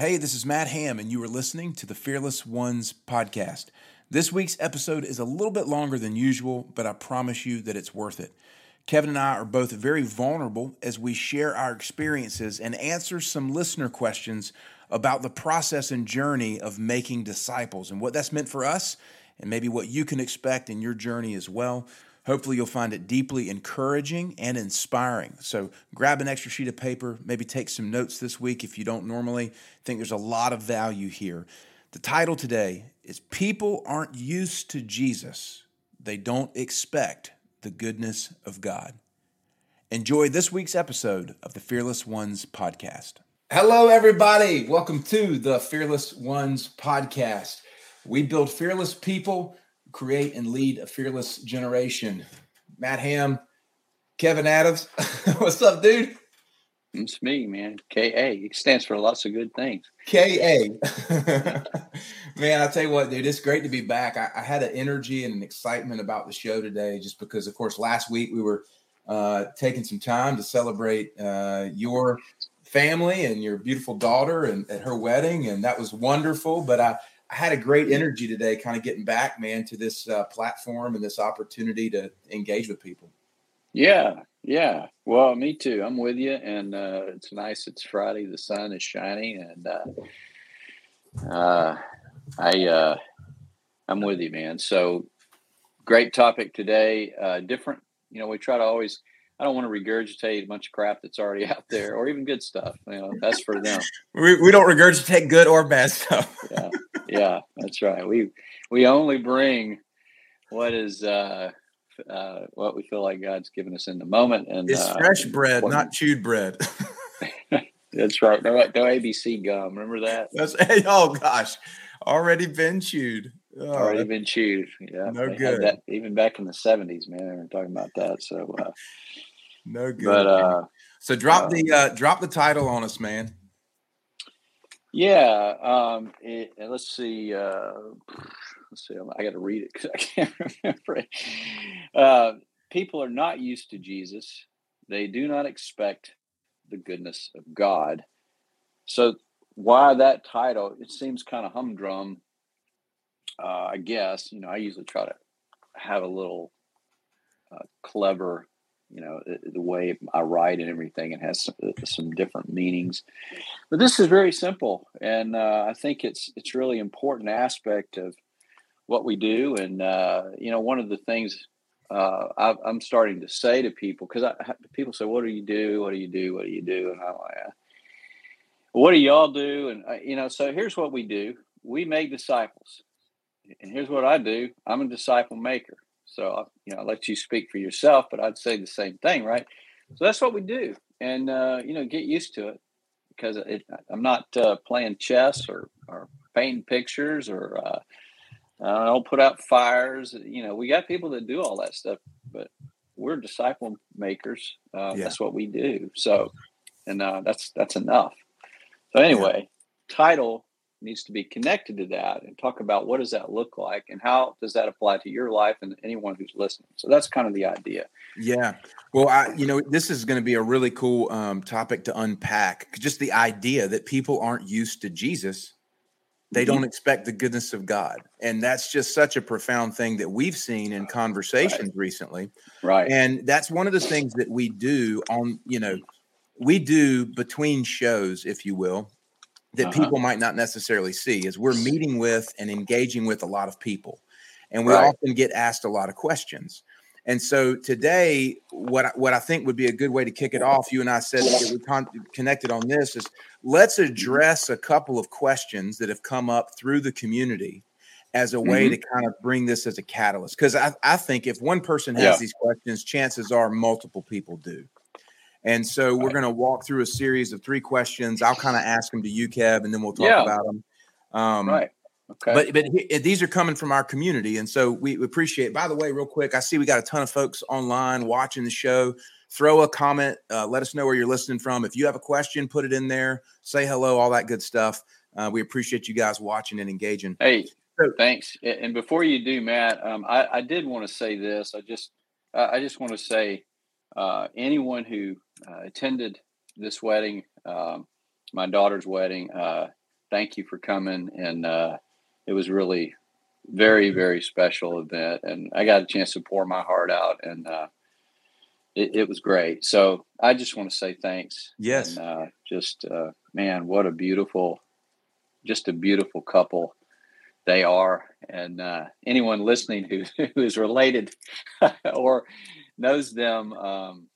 Hey, this is Matt Ham, and you are listening to the Fearless Ones podcast. This week's episode is a little bit longer than usual, but I promise you that it's worth it. Kevin and I are both very vulnerable as we share our experiences and answer some listener questions about the process and journey of making disciples and what that's meant for us, and maybe what you can expect in your journey as well. Hopefully, you'll find it deeply encouraging and inspiring. So, grab an extra sheet of paper, maybe take some notes this week if you don't normally. think there's a lot of value here. The title today is People Aren't Used to Jesus, They Don't Expect the Goodness of God. Enjoy this week's episode of the Fearless Ones podcast. Hello, everybody. Welcome to the Fearless Ones podcast. We build fearless people create and lead a fearless generation. Matt Ham, Kevin Adams. What's up, dude? It's me, man. KA. It stands for lots of good things. KA. man, I tell you what, dude, it's great to be back. I, I, had an energy and an excitement about the show today just because, of course, last week we were uh, taking some time to celebrate uh, your family and your beautiful daughter and at her wedding. And that was wonderful. But I, I had a great energy today, kind of getting back, man, to this uh, platform and this opportunity to engage with people. Yeah, yeah. Well, me too. I'm with you, and uh, it's nice. It's Friday. The sun is shining, and uh, uh, I uh, I'm with you, man. So great topic today. Uh, different. You know, we try to always I don't want to regurgitate a bunch of crap that's already out there, or even good stuff. You know, that's for them. we, we don't regurgitate good or bad stuff. yeah, yeah, that's right. We we only bring what is uh, uh, what we feel like God's given us in the moment, and it's uh, fresh bread, what, not chewed bread. that's right. No, no ABC gum. Remember that? That's oh gosh, already been chewed. Oh, already been chewed. Yeah, no good. That, even back in the seventies, man, they were talking about that. So. Uh, no good. But uh, so drop uh, the uh, drop the title on us, man. Yeah. Um. It, let's see. Uh, let's see. I got to read it because I can't remember it. Uh, people are not used to Jesus. They do not expect the goodness of God. So why that title? It seems kind of humdrum. Uh, I guess you know. I usually try to have a little uh, clever you know the, way I write and everything. It has some, uh, some different meanings, but this is very simple, and uh, I think it's it's really important aspect of what we do. And uh, you know, one of the things uh, I, am starting to say to people because people say, "What do you do? What do you do? What do you do?" And I'm like, uh, "What do y'all do?" And uh, you know, so here's what we do: we make disciples, and here's what I do: I'm a disciple maker. So, you know, I'll let you speak for yourself, but I'd say the same thing, right? So that's what we do. And, uh, you know, get used to it because it, I'm not uh, playing chess or, or painting pictures or uh, I don't put out fires. You know, we got people that do all that stuff, but we're disciple makers. Uh, yeah. That's what we do. So, and uh, that's that's enough. So anyway, yeah. title needs to be connected to that and talk about what does that look like and how does that apply to your life and anyone who's listening. So that's kind of the idea. Yeah. Well i you know this is going to be a really cool um, topic to unpack just the idea that people aren't used to jesus they mm-hmm. don't expect the goodness of god. And that's just such a profound thing that we've seen in conversations right. recently. Right. And that's one of the things that we do on you know we do between shows if you will that uh-huh. people might not necessarily see is we're meeting with and engaging with a lot of people and we right. often get asked a lot of questions and so today what what i think would be a good way to kick it off you and i said that we con- connected on this is let's address a couple of questions that have come up through the community as a way mm-hmm. to kind of bring this as a catalyst because I, I think if one person has yeah. these questions chances are multiple people do and so we're going to walk through a series of three questions. I'll kind of ask them to you, Kev, and then we'll talk yeah. about them. Um, right. Okay. But but he, these are coming from our community, and so we appreciate. By the way, real quick, I see we got a ton of folks online watching the show. Throw a comment. Uh, let us know where you're listening from. If you have a question, put it in there. Say hello, all that good stuff. Uh, we appreciate you guys watching and engaging. Hey, so, thanks. And before you do, Matt, um, I, I, did want to say this. I just I just want to say uh, anyone who uh, attended this wedding, um, my daughter's wedding, uh, thank you for coming. And uh, it was really very, very special event. And I got a chance to pour my heart out and uh, it, it, was great. So I just want to say thanks. Yes. And, uh, just, uh, man, what a beautiful, just a beautiful couple they are. And uh, anyone listening who, who is related or knows them, um,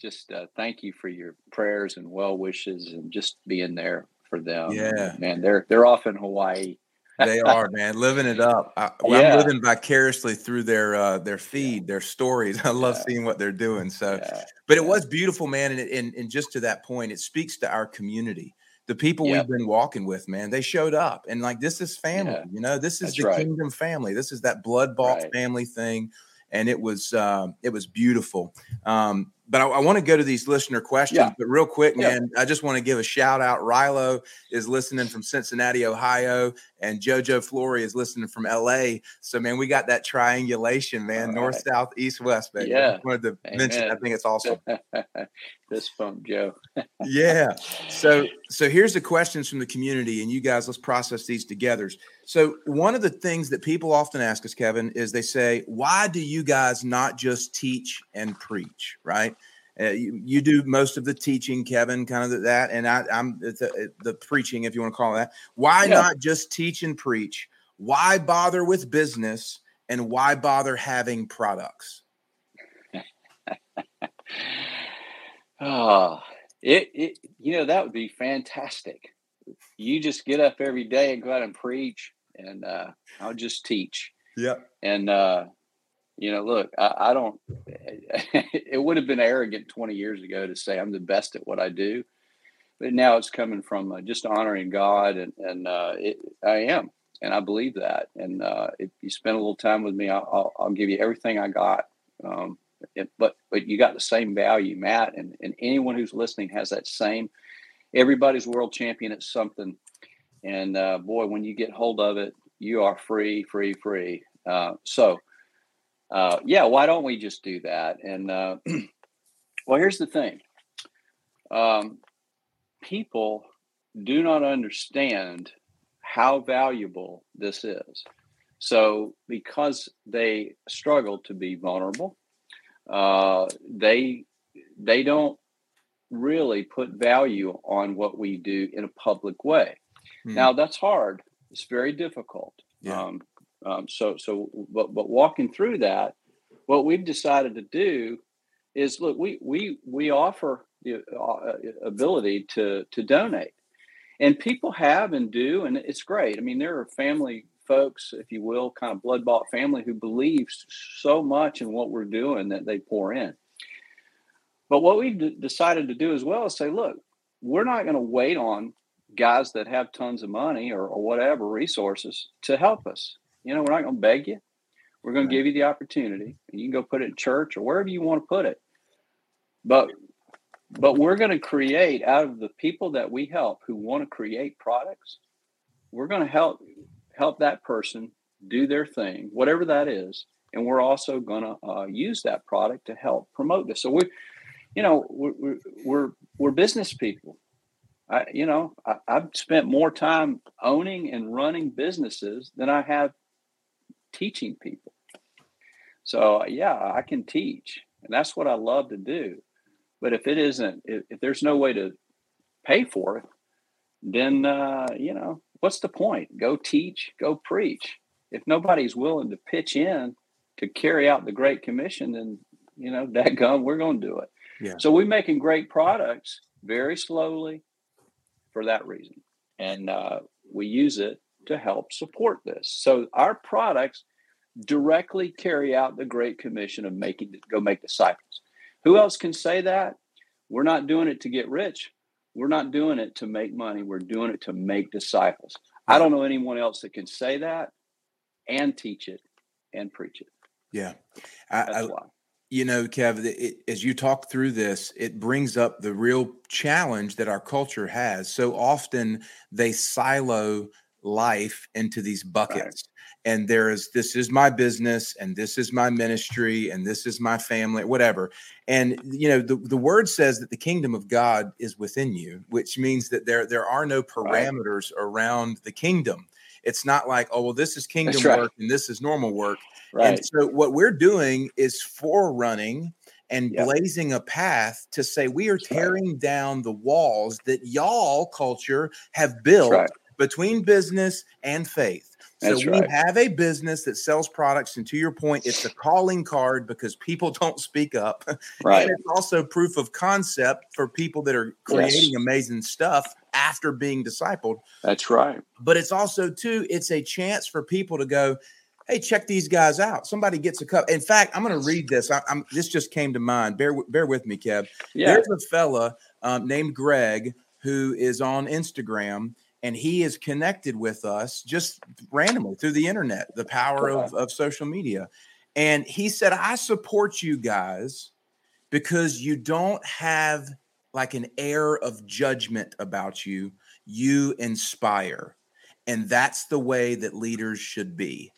just uh, thank you for your prayers and well wishes and just being there for them. Yeah, man, they're they're off in Hawaii. they are, man, living it up. I, am living vicariously through their uh, their feed, yeah. their stories. I love yeah. seeing what they're doing. So, yeah. but it was beautiful, man. And, and and just to that point, it speaks to our community. The people we've been walking with, man, they showed up, and like this is family. You know, this is That's the right. kingdom family. This is that blood bought right. family thing, and it was uh, it was beautiful. Um, but I, I want to go to these listener questions. Yeah. But real quick, man, yeah. I just want to give a shout out. Rilo is listening from Cincinnati, Ohio, and JoJo Flory is listening from LA. So, man, we got that triangulation, man, All north, right. south, east, west, baby. Yeah. I wanted to Amen. mention. I think it's awesome. this bump, Joe. yeah. So, so here's the questions from the community, and you guys, let's process these together. So, one of the things that people often ask us, Kevin, is they say, "Why do you guys not just teach and preach?" Right? Uh, you, you, do most of the teaching, Kevin, kind of that, and I, am the, the, preaching, if you want to call it that. Why yeah. not just teach and preach? Why bother with business, and why bother having products? oh, it, it, you know, that would be fantastic. You just get up every day and go out and preach, and uh, I'll just teach. Yeah, and uh, you know, look, I, I don't, it would have been arrogant 20 years ago to say I'm the best at what I do. But now it's coming from uh, just honoring God, and, and uh, it, I am. And I believe that. And uh, if you spend a little time with me, I'll, I'll, give you everything I got. Um, it, but but you got the same value, Matt, and, and anyone who's listening has that same. Everybody's world champion at something, and uh, boy, when you get hold of it, you are free, free, free. Uh, so uh, yeah, why don't we just do that? And uh, well, here's the thing um, people do not understand how valuable this is. So, because they struggle to be vulnerable, uh, they they don't really put value on what we do in a public way. Hmm. Now, that's hard. It's very difficult. Yeah. Um, um, so, so, but, but walking through that, what we've decided to do is look, we we we offer the uh, ability to to donate, and people have and do, and it's great. I mean, there are family folks, if you will, kind of blood bought family who believes so much in what we're doing that they pour in. But what we've d- decided to do as well is say, look, we're not going to wait on guys that have tons of money or, or whatever resources to help us. You know, we're not going to beg you. We're going to give you the opportunity, and you can go put it in church or wherever you want to put it. But but we're going to create out of the people that we help who want to create products. We're going to help help that person do their thing, whatever that is, and we're also going to uh, use that product to help promote this. So we, you know, we're we're we're business people. I, you know, I, I've spent more time owning and running businesses than I have teaching people. So yeah, I can teach, and that's what I love to do. But if it isn't, if, if there's no way to pay for it, then uh, you know what's the point? Go teach, go preach. If nobody's willing to pitch in to carry out the Great Commission, then you know, that gum, we're going to do it. Yeah. So we're making great products very slowly for that reason, and uh, we use it to help support this. So our products directly carry out the great commission of making go make disciples. Who else can say that? We're not doing it to get rich. We're not doing it to make money. We're doing it to make disciples. I don't know anyone else that can say that and teach it and preach it. Yeah. I, I you know, Kev, it, as you talk through this, it brings up the real challenge that our culture has. So often they silo life into these buckets. Right. And there is this is my business and this is my ministry and this is my family, whatever. And you know, the, the word says that the kingdom of God is within you, which means that there there are no parameters right. around the kingdom. It's not like, oh, well, this is kingdom right. work and this is normal work. Right. And so what we're doing is forerunning and yep. blazing a path to say we are tearing right. down the walls that y'all culture have built right. Between business and faith. So That's we right. have a business that sells products, and to your point, it's a calling card because people don't speak up. Right. And it's also proof of concept for people that are creating yes. amazing stuff after being discipled. That's right. But it's also too, it's a chance for people to go, hey, check these guys out. Somebody gets a cup. In fact, I'm going to read this. I, am this just came to mind. Bear bear with me, Kev. Yeah. There's a fella um, named Greg who is on Instagram, and he is connected with us just randomly through the internet, the power of, of social media. And he said, I support you guys because you don't have like an air of judgment about you. You inspire. And that's the way that leaders should be.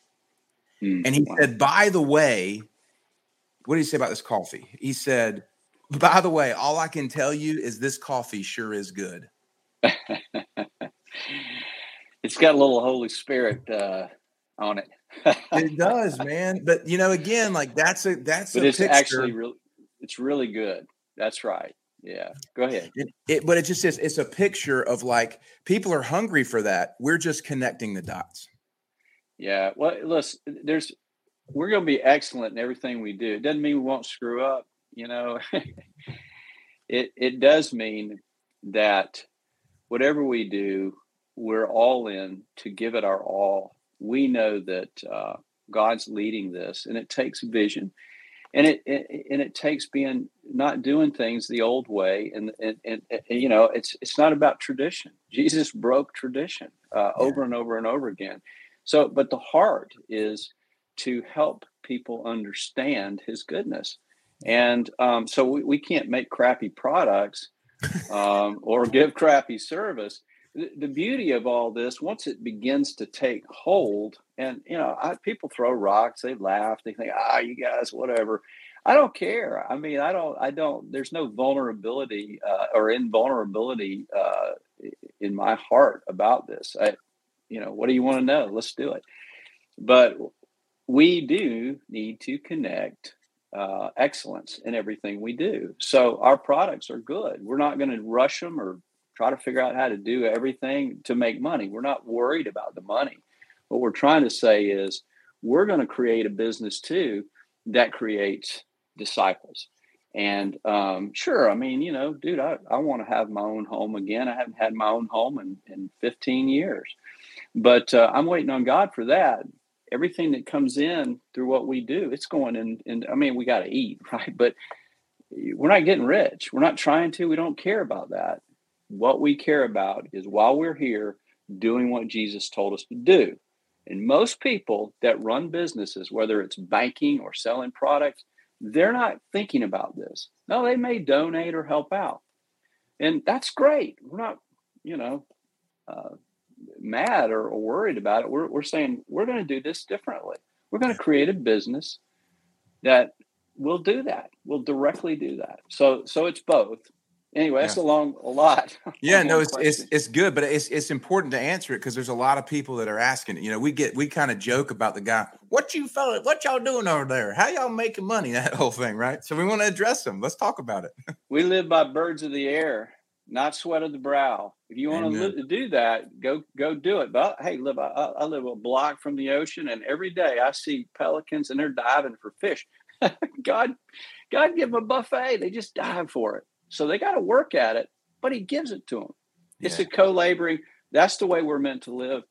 Mm, and he wow. said, by the way, what did he say about this coffee? He said, by the way, all I can tell you is this coffee sure is good. it's got a little Holy Spirit uh, on it. it does, man. But you know, again, like that's a that's but a it's picture. actually really it's really good. That's right. Yeah. Go ahead. It, it, but it just is it's a picture of like people are hungry for that. We're just connecting the dots. Yeah. Well, listen, there's we're going to be excellent in everything we do. It doesn't mean we won't screw up. You know, it it does mean that whatever we do, we're all in to give it our all. We know that uh, God's leading this, and it takes vision, and it, it, and it takes being not doing things the old way, and and, and, and you know, it's it's not about tradition. Jesus broke tradition uh, yeah. over and over and over again so, but the heart is to help people understand his goodness. And um, so we, we can't make crappy products um, or give crappy service. The, beauty of all this, once it begins to take hold, and you know, I, people throw rocks, they laugh, they think, ah, you guys, whatever. I don't care. I mean, I don't, I don't, there's no vulnerability uh, or invulnerability uh, in my heart about this. I, you know, what do you want to know? Let's do it. But we do need to connect uh, excellence in everything we do. So our products are good. We're not going to rush them or try to figure out how to do everything to make money. We're not worried about the money. What we're trying to say is we're going to create a business too that creates disciples. And um, sure, I mean, you know, dude, I, I want to have my own home again. I haven't had my own home in, in 15 years. But uh, I'm waiting on God for that. Everything that comes in through what we do, it's going in. And I mean, we got to eat, right? But we're not getting rich. We're not trying to. We don't care about that. What we care about is while we're here doing what Jesus told us to do. And most people that run businesses, whether it's banking or selling products, they're not thinking about this. No, they may donate or help out. And that's great. We're not, you know, uh, mad or, or worried about it. We're, we're saying we're going to do this differently. We're going to create a business that will do that. Will directly do that. So so it's both. Anyway, yeah. that's a long a lot. Yeah, no, it's, it's it's good, but it's it's important to answer it because there's a lot of people that are asking it. You know, we get we kind of joke about the guy. What you fella, what y'all doing over there? How y'all making money? That whole thing, right? So we want to address them. Let's talk about it. we live by birds of the air not sweat of the brow. If you want to do that, go go do it. But hey, live I, I, live a block from the ocean, and every day I see pelicans and they're diving for fish. God, God give them a buffet. They just dive for it. So they got to work at it, but He gives it to them. Yeah. It's a co-laboring. That's the way we're meant to live.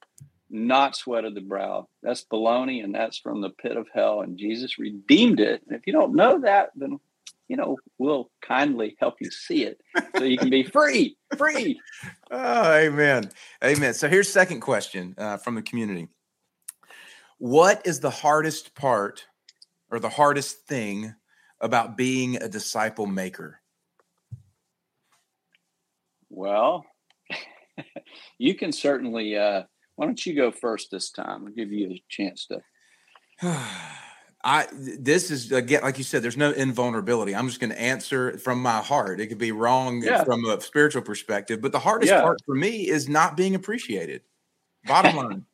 Not sweat of the brow. That's baloney, and that's from the pit of hell. And Jesus redeemed it. And if you don't know that, then you know, we'll kindly help you see it so you can be free, free. Oh, amen. Amen. So here's second question uh, from the community. What is the hardest part or the hardest thing about being a disciple maker? Well, you can certainly uh, Why don't you go first this time? I'll give you a chance to. I this is again, like you said, there's no invulnerability. I'm just going to answer from my heart. It could be wrong yeah. from a spiritual perspective, but the hardest yeah. part for me is not being appreciated. Bottom line.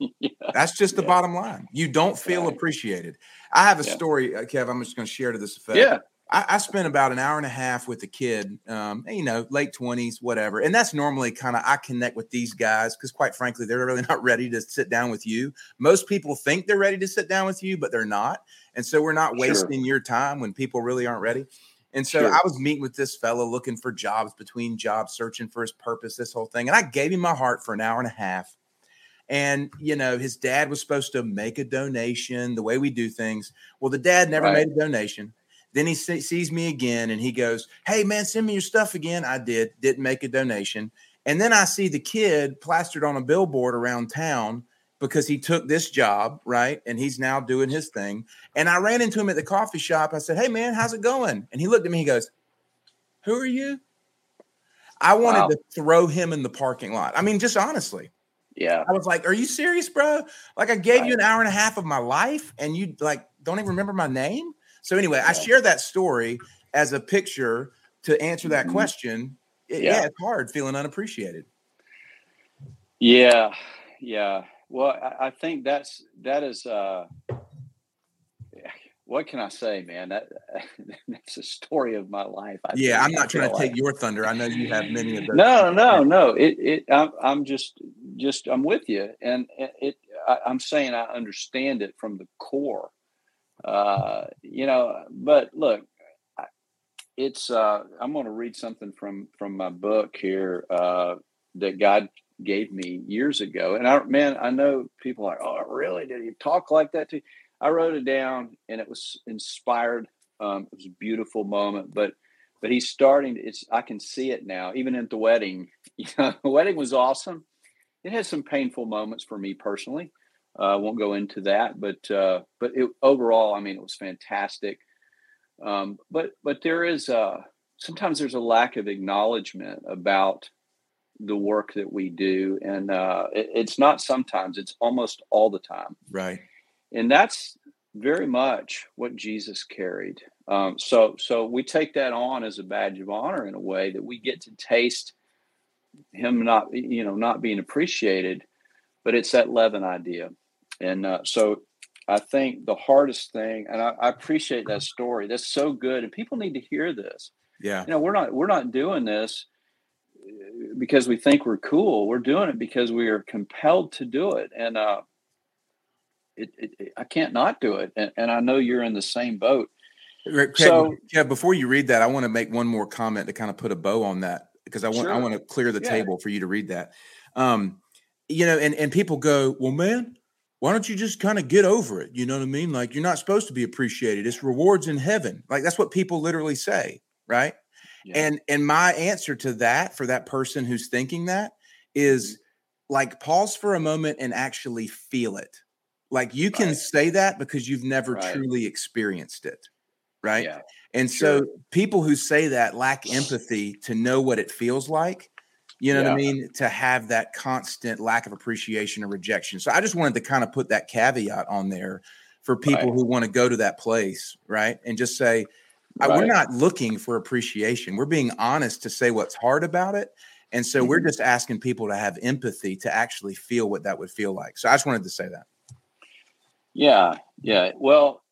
yeah. That's just the bottom line. You don't feel right. appreciated. I have a story, uh, Kev. I'm just going to share to this effect. Yeah. I, I, spent about an hour and a half with a kid, um, you know, late twenties, whatever. And that's normally kind of I connect with these guys because, quite frankly, they're really not ready to sit down with you. Most people think they're ready to sit down with you, but they're not. And so we're not wasting sure. your time when people really aren't ready. And so sure. I was meeting with this fellow looking for jobs between jobs, searching for his purpose, this whole thing. And I gave him my heart for an hour and a half. And, you know, his dad was supposed to make a donation the way we do things. Well, the dad never right. made a donation. Then he sees me again and he goes, Hey, man, send me your stuff again. I did, didn't make a donation. And then I see the kid plastered on a billboard around town because he took this job, right? And he's now doing his thing. And I ran into him at the coffee shop. I said, Hey, man, how's it going? And he looked at me, he goes, Who are you? I wanted wow. to throw him in the parking lot. I mean, just honestly. Yeah. I was like, Are you serious, bro? Like, I gave right. you an hour and a half of my life and you like don't even remember my name? So anyway, yeah. I share that story as a picture to answer that mm-hmm. question. It, yeah. yeah, it's hard feeling unappreciated. Yeah, yeah. Well, I, I think that's that is. uh what can I say, man? That that's a story of my life. I yeah, I'm not trying to take your thunder. I know you have many of those. No, no, no. It, it. I'm, I'm just, just, I'm with you, and it. I, I'm saying I understand it from the core. Uh, you know, but look, it's. Uh, I'm going to read something from from my book here uh, that God gave me years ago, and I man, I know people are, oh, really? Did he talk like that to? You? I wrote it down, and it was inspired. Um, it was a beautiful moment, but but he's starting. To, It's I can see it now, even at the wedding. You know, the wedding was awesome. It had some painful moments for me personally, uh, I won't go into that, but uh, but it, overall, I mean, it was fantastic. Um, but but there is a, sometimes there's a lack of acknowledgement about the work that we do, and uh, it, it's not sometimes; it's almost all the time. Right, and that's very much what Jesus carried. Um, so so we take that on as a badge of honor in a way that we get to taste him not you know not being appreciated but it's that leaven idea and uh, so I think the hardest thing, and I, I, appreciate that story. That's so good, and people need to hear this. Yeah, you know, we're not we're not doing this uh, because we think we're cool. We're doing it because we are compelled to do it, and uh, it, it, it I can't not do it. And, and, I know you're in the same boat. Craig, so, yeah. Before you read that, I want to make one more comment to kind of put a bow on that because I want sure. I want to clear the yeah. table for you to read that. Um, you know, and and people go, well, man, why don't you just kind of get over it? You know what I mean? Like you're not supposed to be appreciated. It's rewards in heaven. Like that's what people literally say, right? Yeah. And and my answer to that for that person who's thinking that is mm-hmm. like pause for a moment and actually feel it. Like you can right. say that because you've never right. truly experienced it. Right? Yeah. And sure. so people who say that lack empathy to know what it feels like you know yeah. what I mean? To have that constant lack of appreciation or rejection. So I just wanted to kind of put that caveat on there for people right. who want to go to that place, right? And just say, right. we're not looking for appreciation. We're being honest to say what's hard about it. And so mm-hmm. we're just asking people to have empathy to actually feel what that would feel like. So I just wanted to say that. Yeah. Yeah. Well,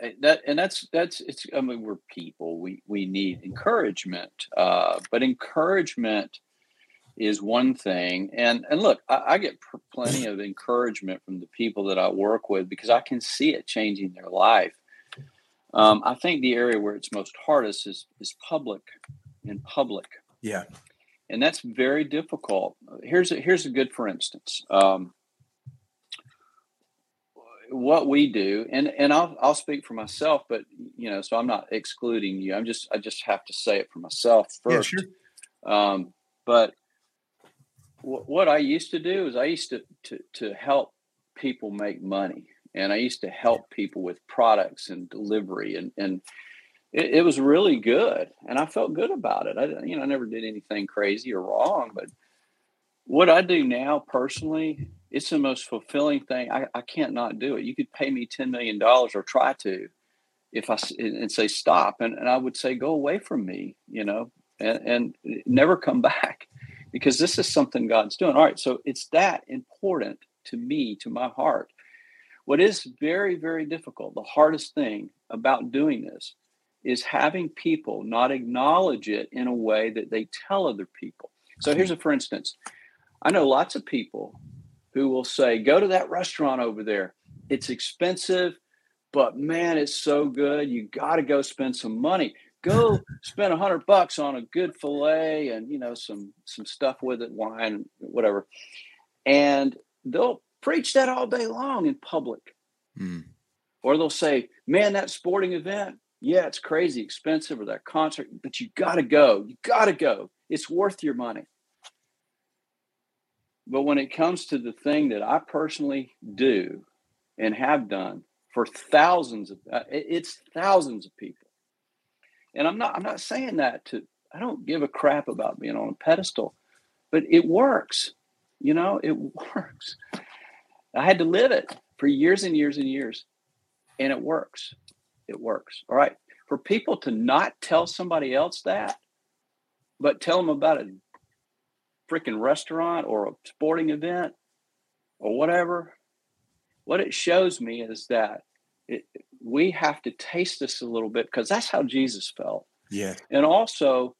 eh, that and that's that's it's i mean we're people we we need encouragement uh but encouragement is one thing. And and look, I, I get pr- plenty of encouragement from the people that I work with because I can see it changing their life. Um, I think the area where it's most hardest is is public, in public. Yeah, and that's very difficult. Here's a, here's a good for instance. Um, what we do, and and I'll I'll speak for myself, but you know, so I'm not excluding you. I'm just I just have to say it for myself first. Yeah, sure. Um, but what I used to do is I used to, to, to help people make money and I used to help people with products and delivery and, and it, it, was really good and I felt good about it. I, you know, I never did anything crazy or wrong, but what I do now personally, it's the most fulfilling thing. I, I can't not do it. You could pay me $10 million or try to if I and say stop. And, and I would say, go away from me, you know, and, and never come back because this is something God's doing. All right. So it's that important to me, to my heart. What is very, very difficult, the hardest thing about doing this is having people not acknowledge it in a way that they tell other people. So here's a for instance. I know lots of people who will say, go to that restaurant over there. It's expensive, but man, it's so good. You got to go spend some money. Go spend a hundred bucks on a good filet and you know some some stuff with it, wine, whatever. And they'll preach that all day long in public. Mm. Or they'll say, man, that sporting event, yeah, it's crazy expensive, or that concert, but you got to go. You got to go. It's worth your money. But when it comes to the thing that I personally do and have done for thousands of, uh, it's thousands of people. And I'm not, I'm not saying that to, I don't give a crap about being on a pedestal, but it works. You know, it works. I had to live it for years and years and years, and it works. It works. All right. For people to not tell somebody else that, but tell them about a freaking restaurant or a sporting event or whatever, what it shows me is that it, we have to taste this a little bit because that's how Jesus felt. Yeah. And also,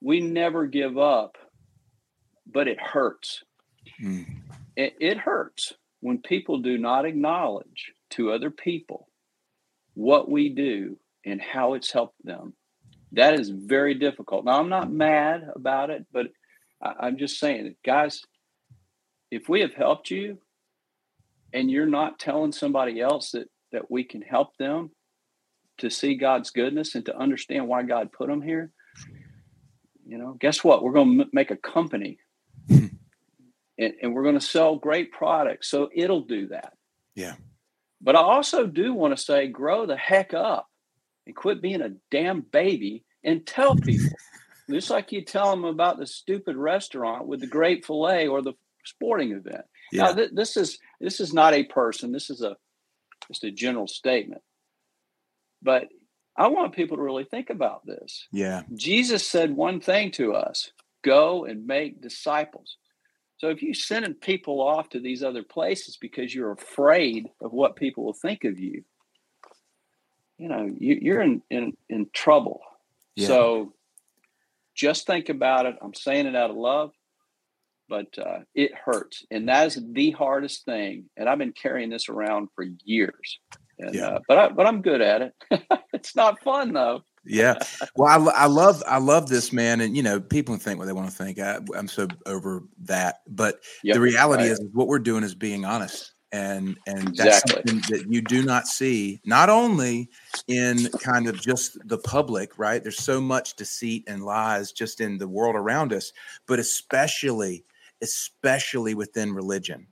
we never give up, but it hurts. Mm. It, it hurts when people do not acknowledge to other people what we do and how it's helped them. That is very difficult. Now, I'm not mad about it, but I, am just saying, guys, if we have helped you and you're not telling somebody else that, that we can help them to see God's goodness and to understand why God put them here, you know, guess what? We're going to make a company hmm. and, and we're going to sell great products. So it'll do that. Yeah. But I also do want to say, grow the heck up and quit being a damn baby and tell people. Just like you tell them about the stupid restaurant with the great fillet or the sporting event. Yeah. Now, th- this is this is not a person. This is a just a general statement. But I want people to really think about this. Yeah. Jesus said one thing to us: "Go and make disciples." So if you're sending people off to these other places because you're afraid of what people will think of you, you know, you, are in, in, in trouble. Yeah. So just think about it. I'm saying it out of love, but uh, it hurts. And that is the hardest thing. And I've been carrying this around for years. And, yeah. Uh, but I, but I'm good at it. it's not fun though yeah. Well, I, I love I love this man, and you know, people think what they want to think. I, am so over that, but yep, the reality right. is, what we're doing is being honest, and and that's exactly. something that you do not see not only in kind of just the public, right? There's so much deceit and lies just in the world around us, but especially especially within religion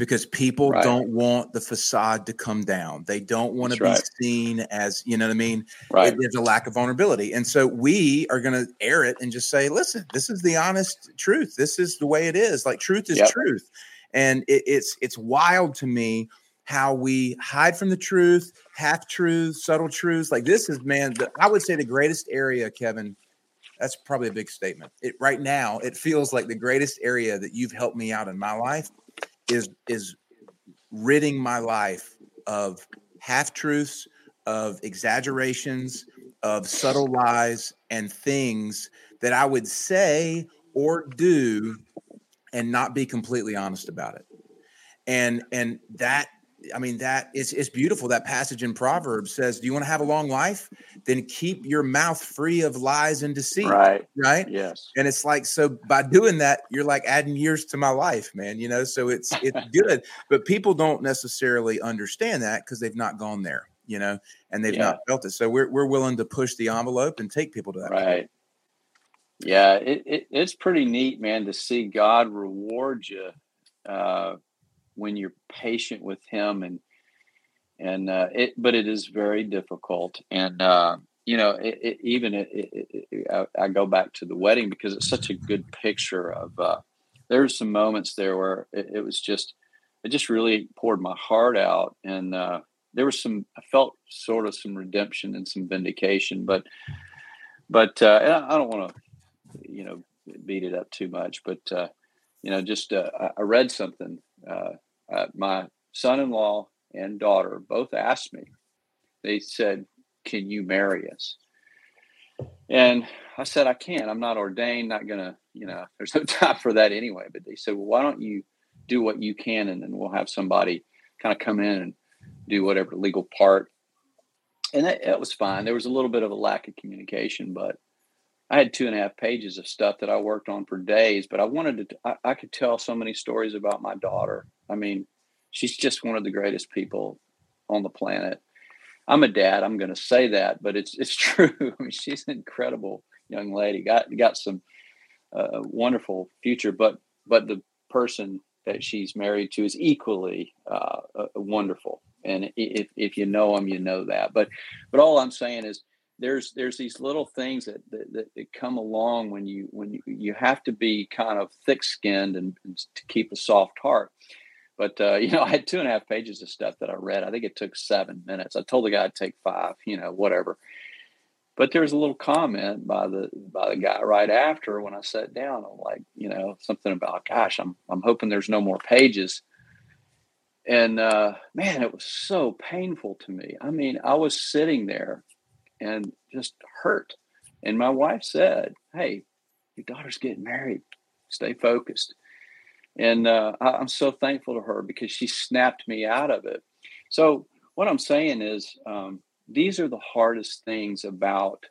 because people right. don't want the facade to come down. They don't want to be right. seen as, you know what I mean? Right. There's a lack of vulnerability. And so we are going to air it and just say, listen, this is the honest truth. This is the way it is. Like truth is yep. truth. And it, it's it's wild to me how we hide from the truth, half truths, subtle truths. Like this is man, the, I would say the greatest area, Kevin. That's probably a big statement. It right now, it feels like the greatest area that you've helped me out in my life is is ridding my life of half truths, of exaggerations, of subtle lies and things that I would say or do and not be completely honest about it. And and that I mean, that is it's beautiful. That passage in Proverbs says, Do you want to have a long life? Then keep your mouth free of lies and deceit. Right. Right. Yes. And it's like, so by doing that, you're like adding years to my life, man. You know, so it's it's good. But people don't necessarily understand that because they've not gone there, you know, and they've yeah. not felt it. So we're we're willing to push the envelope and take people to that. Right. Point. Yeah, it, it, it's pretty neat, man, to see God reward you uh, when you're patient with him and and uh, it but it is very difficult and uh, you know it, it, even it, I, I, go back to the wedding because it's such a good picture of uh, were some moments there where it, was just, it just really poured my heart out. And uh, there was some, I felt sort of some redemption and some vindication, but, but uh, I don't want to, you know, beat it up too much, but, uh, you know, just uh, I read something. Uh, my son-in-law and daughter both asked me. They said, "Can you marry us?" And I said, "I can't. I'm not ordained. Not gonna. You know, there's no time for that anyway." But they said, "Well, why don't you do what you can, and then we'll have somebody kind of come in and do whatever legal part." And that, that was fine. There was a little bit of a lack of communication, but I had two and a half pages of stuff that I worked on for days, but I wanted to, I, I, could tell so many stories about my daughter. I mean, she's just one of the greatest people on the planet. I'm a dad. I'm going to say that, but it's, it's true. I mean, she's an incredible young lady, got, got some uh, wonderful future, but, but the person that she's married to is equally uh, uh, wonderful. And if, if you know them, you know that, but, but all I'm saying is, there's there's these little things that, that, that come along when you when you, you have to be kind of thick skinned and, and, to keep a soft heart. But uh, you know, I had two and a half pages of stuff that I read. I think it took seven minutes. I told the guy I'd take five. You know, whatever. But there was a little comment by the by the guy right after when I sat down. I'm like, you know, something about, gosh, I'm I'm hoping there's no more pages. And uh, man, it was so painful to me. I mean, I was sitting there and just hurt. And my wife said, Hey, your daughter's getting married. Stay focused. And uh, I, am so thankful to her because she snapped me out of it. So, what I'm saying is, um, these are the hardest things about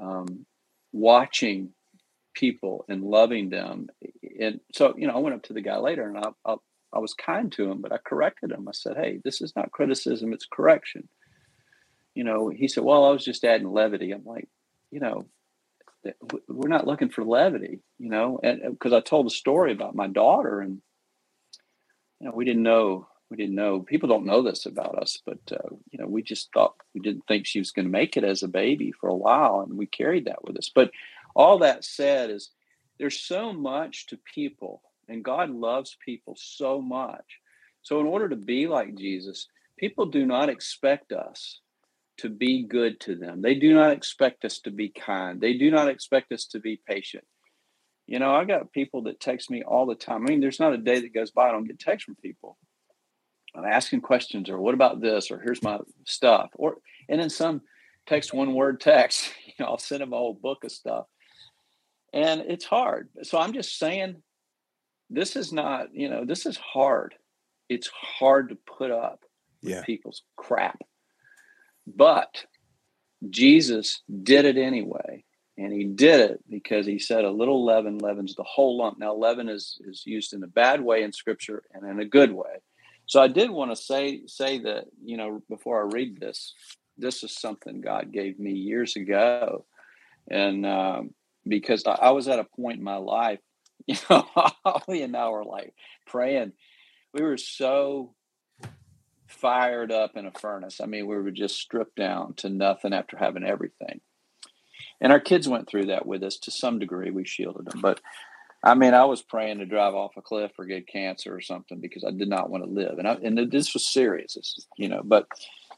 um, watching people and loving them. And so, you know, I went up to the guy later and I, I, I was kind to him, but I corrected him. I said, Hey, this is not criticism, it's correction you know, he said, well, I was just adding levity. I'm like, you know, we're not looking for levity, you know, and because I told a story about my daughter and, you know, we didn't know, we didn't know, people don't know this about us, but, uh, you know, we just thought, we didn't think she was going to make it as a baby for a while. And we carried that with us. But all that said is there's so much to people and God loves people so much. So in order to be like Jesus, people do not expect us to be good to them. They do not expect us to be kind. They do not expect us to be patient. You know, I got people that text me all the time. I mean, there's not a day that goes by I don't get texts from people. I'm asking questions or what about this or here's my stuff. Or and then some text one word text. You know, I'll send them a whole book of stuff. And it's hard. So I'm just saying this is not, you know, this is hard. It's hard to put up yeah. people's crap but Jesus did it anyway. And he did it because he said a little leaven leavens the whole lump. Now, leaven is, is used in a bad way in scripture and in a good way. So I did want to say say that, you know, before I read this, this is something God gave me years ago. And um, because I, I was at a point in my life, you know, Holly and I were like praying. We were so fired up in a furnace. I mean, we were just stripped down to nothing after having everything. And our kids went through that with us to some degree. We shielded them. But I mean, I was praying to drive off a cliff or get cancer or something because I did not want to live. And I, and this was serious. This is, you know, but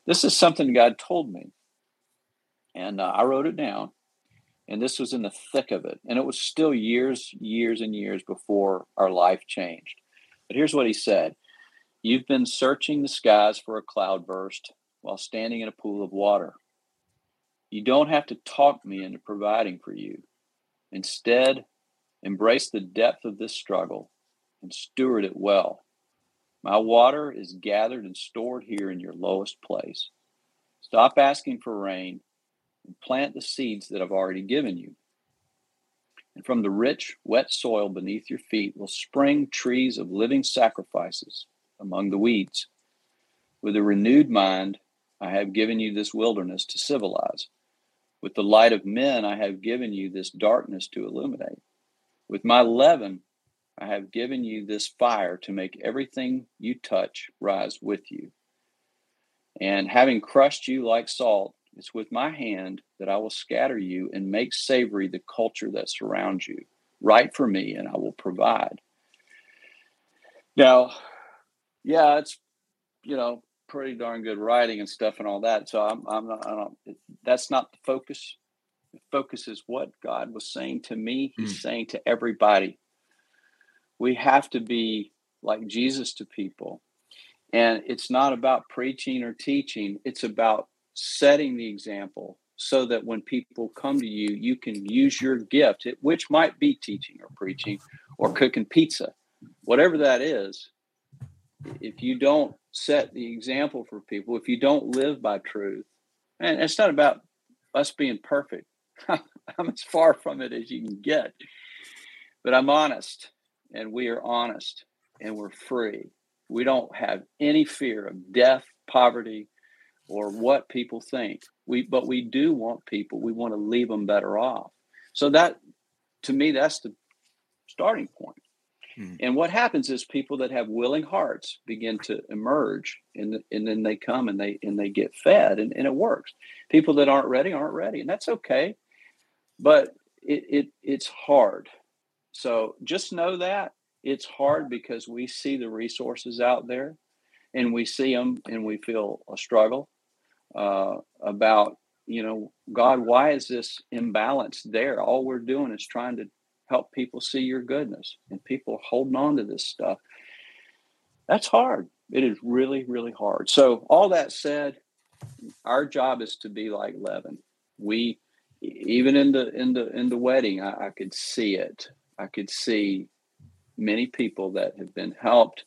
this is something God told me. And uh, I wrote it down. And this was in the thick of it. And it was still years, years and years before our life changed. But here's what he said You've been searching the skies for a cloudburst while standing in a pool of water. You don't have to talk me into providing for you. Instead, embrace the depth of this struggle and steward it well. My water is gathered and stored here in your lowest place. Stop asking for rain and plant the seeds that I've already given you. And from the rich, wet soil beneath your feet will spring trees of living sacrifices among the weeds. With a renewed mind, I have given you this wilderness to civilize. With the light of men, I have given you this darkness to illuminate. With my leaven, I have given you this fire to make everything you touch rise with you. And having crushed you like salt, it's with my hand that I will scatter you and make savory the culture that surrounds you. Write for me, and I will provide. Now, yeah, it's you know pretty darn good writing and stuff and all that. So I'm I'm not I don't that's not the focus. The focus is what God was saying to me. He's mm. saying to everybody. We have to be like Jesus to people. And it's not about preaching or teaching, it's about setting the example so that when people come to you, you can use your gift, which might be teaching or preaching or cooking pizza, whatever that is. If you don't set the example for people, if you don't live by truth, and it's not about us being perfect. I'm as far from it as you can get. But I'm honest, and we are honest, and we're free. We don't have any fear of death, poverty, or what people think. We, but we do want people. We want to leave them better off. So that, to me, that's the starting point. Hmm. And what happens is people that have willing hearts begin to emerge, and, and then they come and they and they get fed, and, and it works. People that aren't ready aren't ready, and that's okay. But it, it it's hard. So just know that it's hard because we see the resources out there, and we see them, and we feel a struggle uh, about you know God, why is this imbalance there? All we're doing is trying to help people see your goodness and people holding on to this stuff. That's hard. It is really, really hard. So, all that said, our job is to be like leaven. We, even in the in the in the wedding, I, I could see it. I could see many people that have been helped,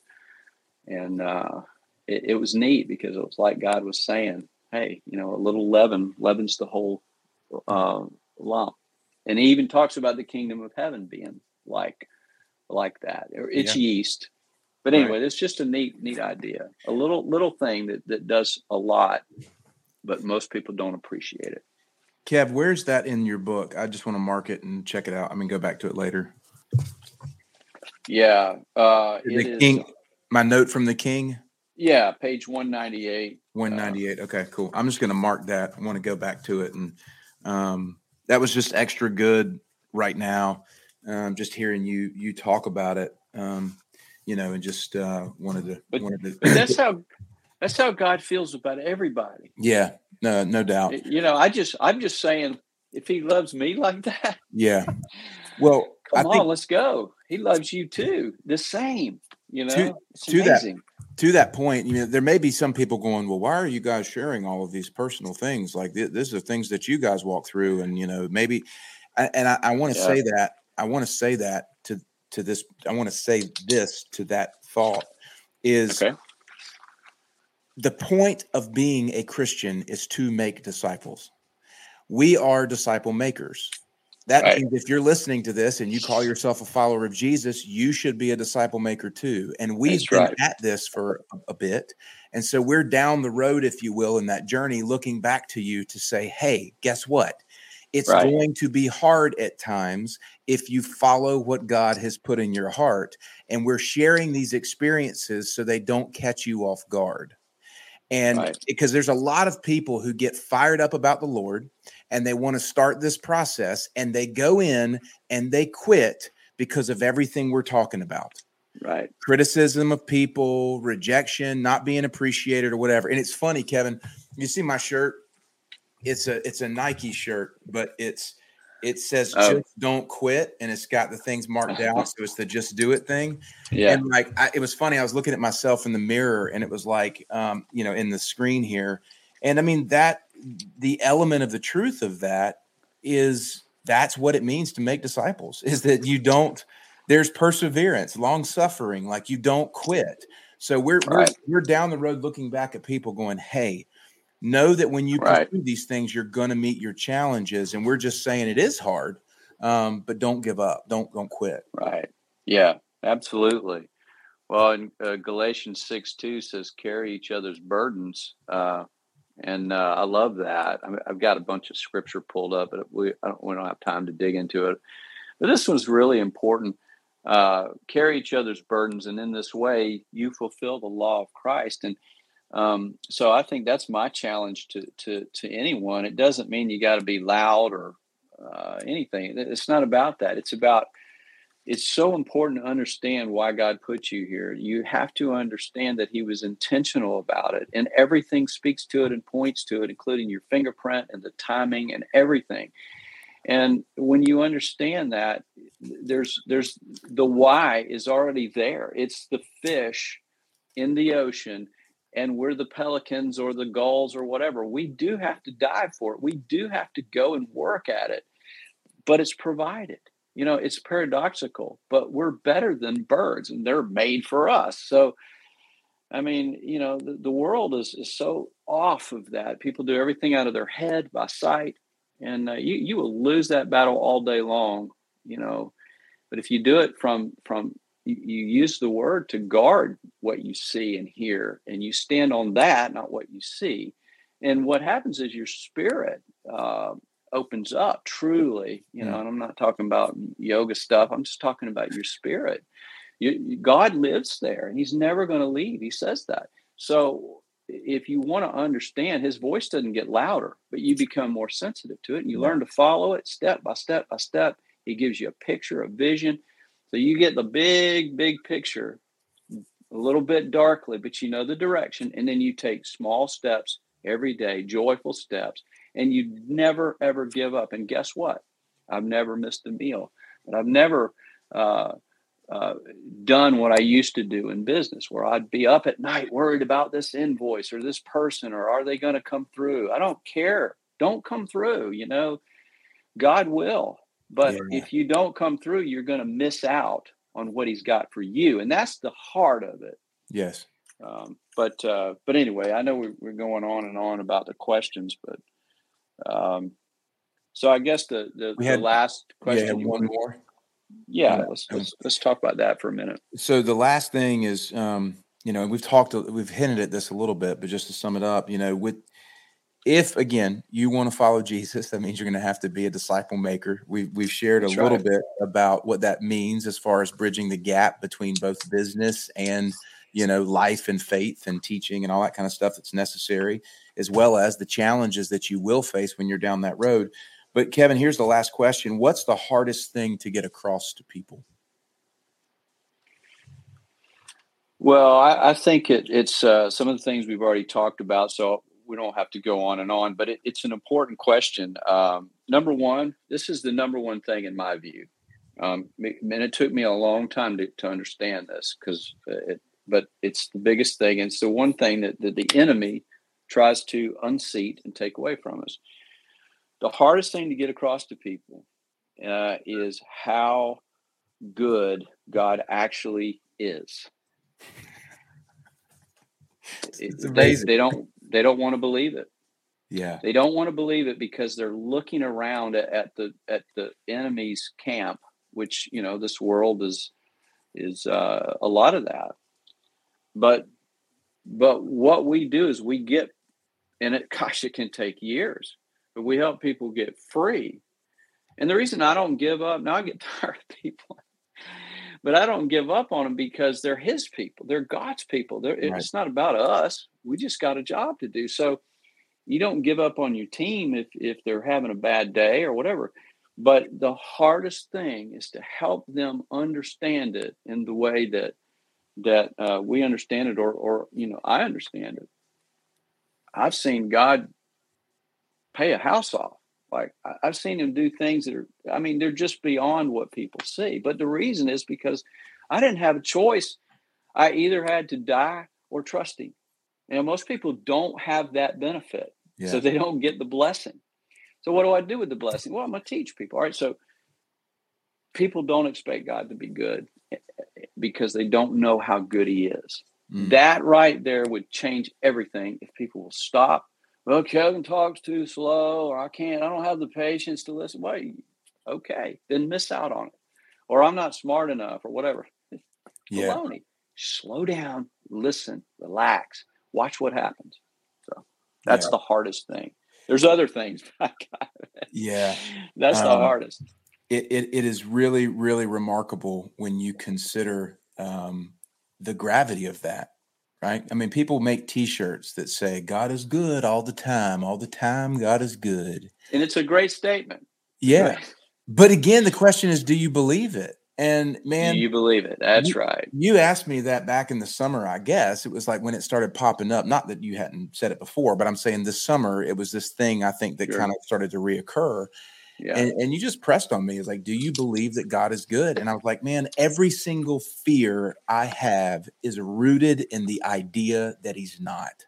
and uh, it, it was neat because it was like God was saying, "Hey, you know, a little leaven leavens the whole uh, lump." And he even talks about the kingdom of heaven being like like that Or it's yeah. yeast. But anyway right. it's just a neat neat idea. A little little thing that that does a lot but most people don't appreciate it. Kev where's that in your book? I just want to mark it and check it out. I mean go back to it later. Yeah uh the king my note from the king? Yeah page 198 198 uh, okay cool. I'm just going to mark that. I want to go back to it and um that was just extra good right now. Um, just hearing you you talk about it, um, you know, and just uh, wanted to but, wanted to. but that's how that's how God feels about everybody. Yeah, no, no doubt. You know, I just I'm just saying, if He loves me like that, yeah. Well, come I on, let's go. He loves you too, the same. You know, to, to that to that point, you know, there may be some people going, well, why are you guys sharing all of these personal things? Like th- this are things that you guys walk through, and you know, maybe. And I, I want to yeah. say that I want to say that to to this. I want to say this to that thought is okay. the point of being a Christian is to make disciples. We are disciple makers. That right. means if you're listening to this and you call yourself a follower of Jesus, you should be a disciple maker too. And we've That's been right. at this for a, bit. And so we're down the road, if you will, in that journey, looking back to you to say, hey, guess what? It's right. going to be hard at times if you follow what God has put in your heart. And we're sharing these experiences so they don't catch you off guard. And because there's a lot of people who get fired up about the Lord and they want to start this process and they go in and they quit because of everything we're talking about. Right. Criticism of people, rejection, not being appreciated or whatever. And it's funny, Kevin, you see my shirt? It's a it's a Nike shirt, but it's it says oh. just don't quit and it's got the things marked out so it's the just do it thing yeah and like I, it was funny i was looking at myself in the mirror and it was like um you know in the screen here and i mean that the element of the truth of that is that's what it means to make disciples is that you don't there's perseverance long suffering like you don't quit so we're, right. we're we're down the road looking back at people going hey know that when you right. pursue these things, you're going to meet your challenges. And we're just saying it is hard, um, but don't give up. Don't don't quit. Right. Yeah. Absolutely. Well, in uh, Galatians six two says, "Carry each other's burdens," uh, and uh, I love that. I have got a bunch of scripture pulled up, but we don't, we don't have time to dig into it. But this one's really important. Uh, carry each other's burdens, and in this way, you fulfill the law of Christ. And um, so I think that's my challenge to to to anyone. It doesn't mean you got to be loud or uh, anything. It's not about that. It's about it's so important to understand why God put you here. You have to understand that He was intentional about it, and everything speaks to it and points to it, including your fingerprint and the timing and everything. And when you understand that, there's there's the why is already there. It's the fish in the ocean, and we're the pelicans or the gulls or whatever. We do have to dive for it. We do have to go and work at it, but it's provided you know it's paradoxical but we're better than birds and they're made for us. So i mean you know the, the world is, is so off of that. People do everything out of their head by sight and uh, you you will lose that battle all day long you know. But if you do it from from you, you use the word to guard what you see and hear and you stand on that not what you see. And what happens is your spirit uh, opens up truly, you know, and I'm not talking about yoga stuff. I'm just talking about your spirit. You, God lives there and he's never going to leave. He says that. So if you want to understand, his voice doesn't get louder, but you become more sensitive to it and you learn to follow it step by step by step. He gives you a picture, a vision. So you get the big, big picture a little bit darkly, but you know the direction. And then you take small steps every day, joyful steps and you never ever give up. And guess what? I've never missed a meal, but I've never uh, uh, done what I used to do in business, where I'd be up at night worried about this invoice or this person or are they going to come through? I don't care. Don't come through. You know, God will. But yeah. if you don't come through, you're going to miss out on what He's got for you, and that's the heart of it. Yes. Um, but uh, but anyway, I know we, we're going on and on about the questions, but um, so I guess the the, had, the last question. Yeah, one more. Yeah, uh, let's, let's let's talk about that for a minute. So the last thing is, um, you know, we've talked, we've hinted at this a little bit, but just to sum it up, you know, with if again you want to follow Jesus, that means you're going to have to be a disciple maker. We've we've shared a That's little right. bit about what that means as far as bridging the gap between both business and you know life and faith and teaching and all that kind of stuff that's necessary as well as the challenges that you will face when you're down that road. But kevin here's the last question. What's the hardest thing to get across to people? Well i, I think it, it's uh, some of the things we've already talked about so we don't have to go on and on but it, it's an important question. Um, number one this is the number one thing in my view. Um, and it took me a long time to, to understand this because it, but it's the biggest thing. And it's the one thing that, that the enemy tries to unseat and take away from us. The hardest thing to get across to people uh, is how good God actually is. It's amazing. They, they don't they don't want to believe it. Yeah. They don't want to believe it because they're looking around at, at the at the enemy's camp, which you know this world is is uh, a lot of that but but what we do is we get and it gosh it can take years but we help people get free. And the reason i don't give up now i get tired of people but i don't give up on them because they're his people. They're god's people. They're, right. it's not about us. We just got a job to do. So you don't give up on your team if if they're having a bad day or whatever. But the hardest thing is to help them understand it in the way that that uh, we understand it or or you know I understand it. I've seen God pay a house off. Like I've seen him do things that are I mean they're just beyond what people see. But the reason is because I didn't have a choice. I either had to die or trust him. And most people don't have that benefit. Yeah. So they don't get the blessing. So what do I do with the blessing? Well, I'm going to teach people. All right. So people don't expect God to be good because they don't know how good he is. Mm. That right there would change everything if people will stop. Well, Kevin talks too slow, or I can't, I don't have the patience to listen. Well, okay, then miss out on it. Or I'm not smart enough, or whatever. Yeah. Baloney. Slow down, listen, relax, watch what happens. So that's yeah. the hardest thing. There's other things. yeah. That's um, the hardest it, it, it is really, really remarkable when you consider um, the gravity of that, right? I mean, people make T-shirts that say "God is good all the time, all the time, God is good," and it's a great statement. Yeah, right. but again, the question is, do you believe it? And man, you believe it. That's you, right. You asked me that back in the summer, I guess. It was like when it started popping up. Not that you hadn't said it before, but I'm saying this summer it was this thing I think that sure. kind of started to reoccur. Yeah. And, and you just pressed on me. It's like, do you believe that God is good? And I was like, man, every single fear I have is rooted in the idea that he's not.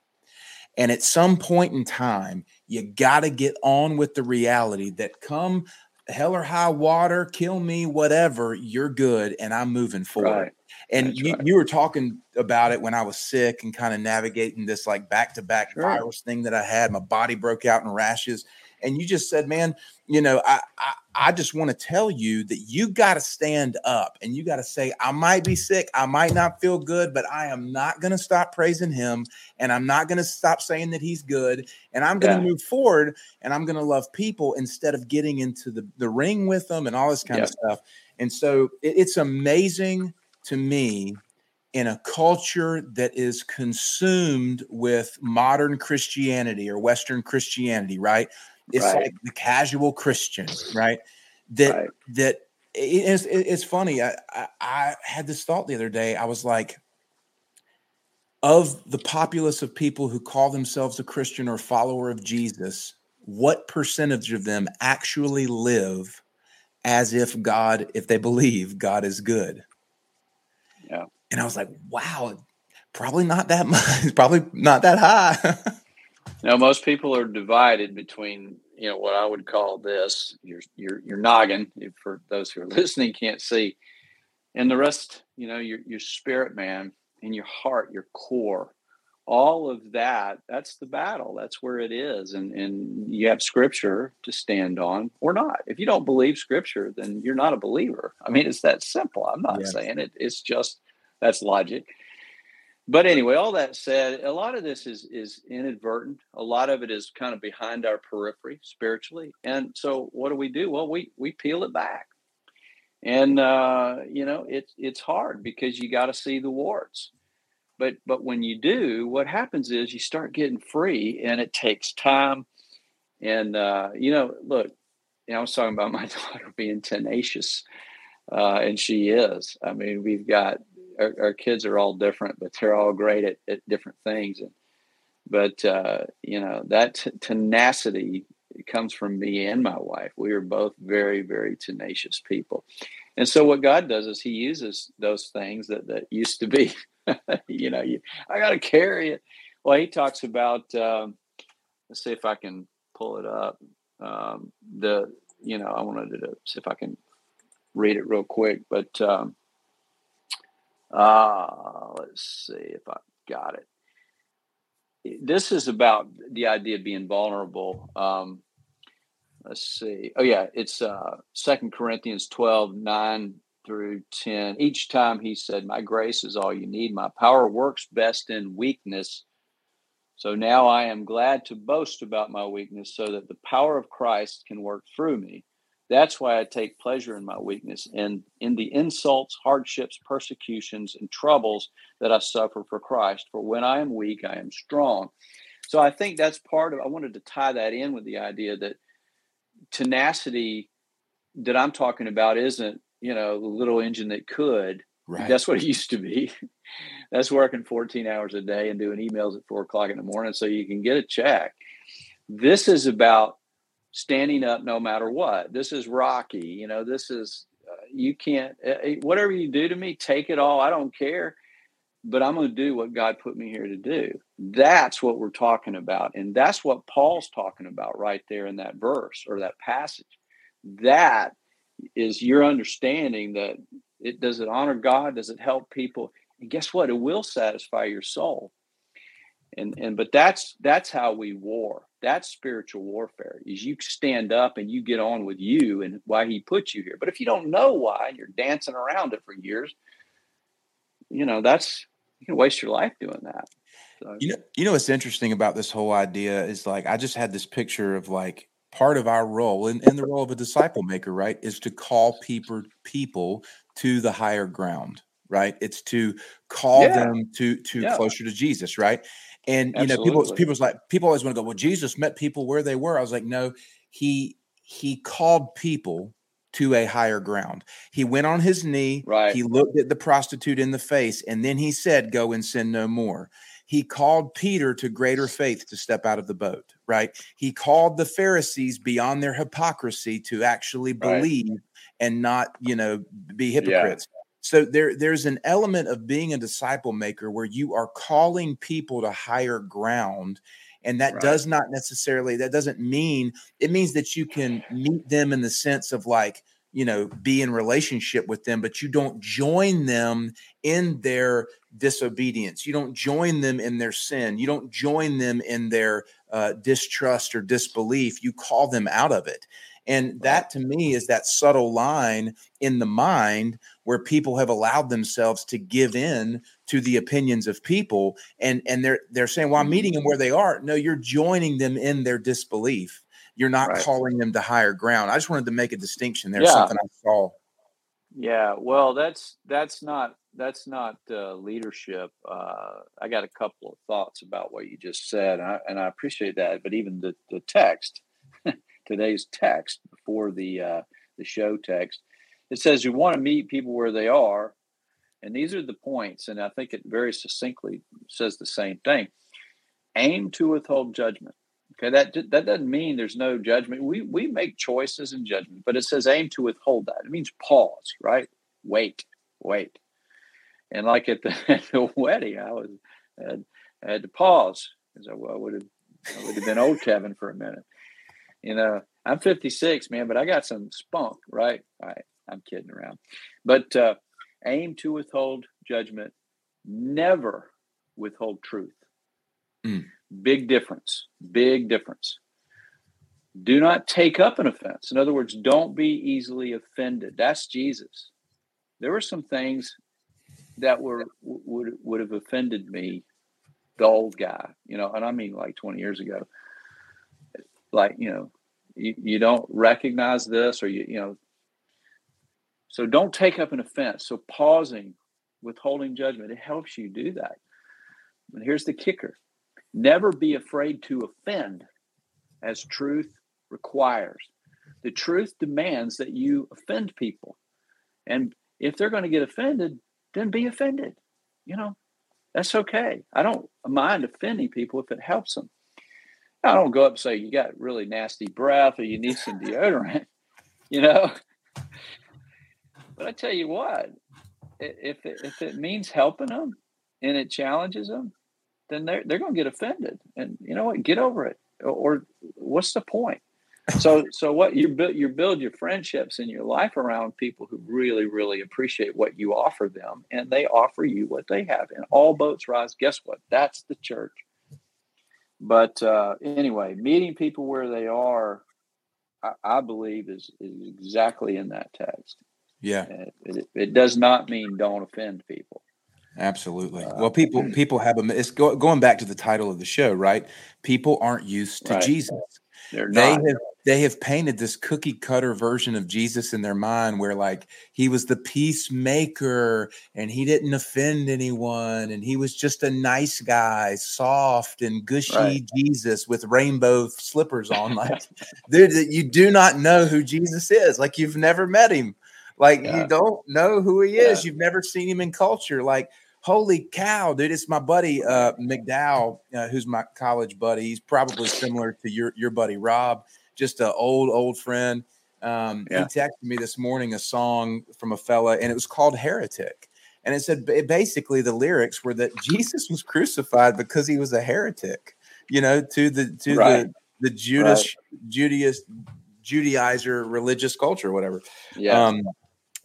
And at some point in time, you got to get on with the reality that come hell or high water, kill me, whatever, you're good, and I'm moving forward. Right. And you, right. you, were talking about it when I was sick and kind of navigating this like back to back virus thing that I had. My body broke out in rashes and you just said, man, you know, I I, I just want to tell you that you got to stand up and you got to say, I might be sick, I might not feel good, but I am not going to stop praising him, and I'm not going to stop saying that he's good, and I'm going to yeah. move forward, and I'm going to love people instead of getting into the the ring with them and all this kind of stuff. And so it, it's amazing to me in a culture that is consumed with modern Christianity or Western Christianity, right? It's right. like the casual Christian, right? That right. that it's it's funny. I, I I had this thought the other day. I was like, of the populace of people who call themselves a Christian or follower of Jesus, what percentage of them actually live as if God, if they believe God is good? Yeah. And I was like, wow, probably not that much, probably not that high. Now, most people are divided between you know what I would call this your your your noggin. For those who are listening, can't see, and the rest, you know, your your spirit man and your heart, your core, all of that. That's the battle. That's where it is, and and you have Scripture to stand on or not. If you don't believe Scripture, then you're not a believer. I mean, it's that simple. I'm not saying it. It's just that's logic but anyway, all that said, a lot of this is is inadvertent. A lot of it is kind of behind our periphery spiritually. And so, what do we do? Well, we we peel it back, and uh, you know it's it's hard because you got to see the warts. But but when you do, what happens is you start getting free, and it takes time. And uh, you know, look, you know, I was talking about my daughter being tenacious, uh, and she is. I mean, we've got our, our, kids are all different, but they're all great at, at different things. And, but uh, you know that t- tenacity comes from me and my wife. We are both very, very tenacious people. And so what God does is He uses those things that that used to be, you know, you, I got to carry it. Well, He talks about. Um, let's see if I can pull it up. Um, the you know I wanted to see if I can read it real quick, but um, uh, let's see if I got it. This is about the idea of being vulnerable. Um, let's see. Oh, yeah, it's uh, 2 Corinthians 12 9 through 10. Each time he said, My grace is all you need. My power works best in weakness. So now I am glad to boast about my weakness so that the power of Christ can work through me. That's why I take pleasure in my weakness and in the insults, hardships, persecutions, and troubles that I suffer for Christ. For when I am weak, I am strong. So I think that's part of I wanted to tie that in with the idea that tenacity that I'm talking about isn't, you know, the little engine that could. Right. That's what it used to be. that's working 14 hours a day and doing emails at four o'clock in the morning so you can get a check. This is about standing up no matter what. This is Rocky. You know, this is, uh, you can't, uh, whatever you do to me, take it all. I don't care. But I'm going to do what God put me here to do. That's what we're talking about. And that's what Paul's talking about right there in that verse or that passage. That is your understanding that it does it honor God? Does it help people? And guess what? It will satisfy your soul and and but that's that's how we war that's spiritual warfare is you stand up and you get on with you and why he put you here but if you don't know why and you're dancing around it for years you know that's you can waste your life doing that so. you know you know what's interesting about this whole idea is like i just had this picture of like part of our role in, in the role of a disciple maker right is to call people people to the higher ground right it's to call yeah. them to to yeah. closer to jesus right and you know, people people's like people always want to go, well, Jesus met people where they were. I was like, no, he he called people to a higher ground. He went on his knee, right. he looked at the prostitute in the face, and then he said, Go and sin no more. He called Peter to greater faith to step out of the boat, right? He called the Pharisees beyond their hypocrisy to actually believe right. and not, you know, be hypocrites. Yeah. So there, there's an element of being a disciple maker where you are calling people to higher ground and that right. does not necessarily that doesn't mean it means that you can meet them in the sense of like you know be in relationship with them but you don't join them in their disobedience. You don't join them in their sin. You don't join them in their uh, distrust or disbelief. You call them out of it. And that to me is that subtle line in the mind where people have allowed themselves to give in to the opinions of people and and they're they're saying well i'm meeting them where they are. No you're joining them in their disbelief. You're not right. calling them to higher ground. I just wanted to make a distinction there yeah. something i saw. Yeah well that's that's not that's not uh, leadership uh, i got a couple of thoughts about what you just said and I, and I appreciate that but even the, the text today's text before the uh, the show text it says you want to meet people where they are and these are the points, and I think it very succinctly says the same thing. Aim to withhold judgment. Okay, that that doesn't mean there's no judgment. We we make choices in judgment, but it says aim to withhold that. It means pause, right? Wait, wait. And like at the, at the wedding, I was I had, I had to pause because I, I would have I would have been old Kevin for a minute. You know, I'm 56, man, but I got some spunk, right? Right. I'm kidding around, but uh, aim to withhold judgment, never withhold truth. Mm. Big difference. Big difference. Do not take up an offense. In other words, don't be easily offended. That's Jesus. There were some things that were would would have offended me, the old guy, you know, and I mean like 20 years ago. Like, you know, you, you don't recognize this or you, you know, so don't take up an offense. So pausing, withholding judgment, it helps you do that. And here's the kicker never be afraid to offend as truth requires. The truth demands that you offend people. And if they're going to get offended, then be offended. You know, that's okay. I don't mind offending people if it helps them. I don't go up and say, you got really nasty breath or you need some deodorant. You know, but I tell you what, if it, if it means helping them and it challenges them, then they're they're going to get offended. And you know what? Get over it. Or, or what's the point? So so what you build you build your friendships and your life around people who really really appreciate what you offer them, and they offer you what they have. And all boats rise. Guess what? That's the church. But uh, anyway, meeting people where they are, I, I believe, is, is exactly in that text. Yeah. It, it, does not mean don't offend people. Absolutely. Uh, well, people people have a. It's go, going back to the title of the show, right? People aren't used to right. Jesus. They're they have they have painted this cookie cutter version of Jesus in their mind, where like he was the peacemaker and he didn't offend anyone, and he was just a nice guy, soft and gushy right. Jesus with rainbow slippers on. Like, dude, you do not know who Jesus is. Like you've never met him. Like yeah. you don't know who he is. Yeah. You've never seen him in culture. Like, holy cow, dude! It's my buddy uh, McDowell, uh, who's my college buddy. He's probably similar to your your buddy Rob, just an old old friend. Um, yeah. He texted me this morning a song from a fella, and it was called "Heretic." And it said basically the lyrics were that Jesus was crucified because he was a heretic, you know, to the to right. the the Judas right. Judaist Judaizer religious culture, whatever. Yeah. Um,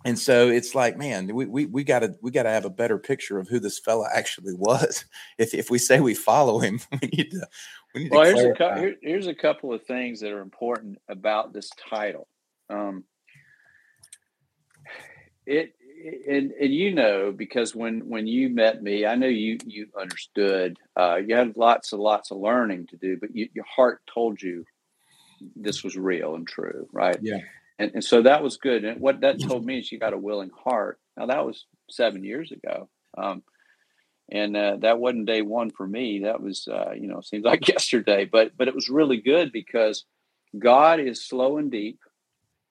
and so it's like man we we, we gotta we gotta have a better picture of who this fella actually was. If if we say we follow him we need to we need well to here's a, cu- here, here's a couple of things that are important about this title. Um it and, and you know because when when you met me i know you you understood uh you had lots and lots of learning to do but you, your heart told you this was real and true right? Yeah and, and so that was good. And what that told me is you got a willing heart. Now that was seven years ago. Um, and uh, that wasn't day one for me. That was, uh, you know, seems like yesterday, but but it was really good because God is slow and deep,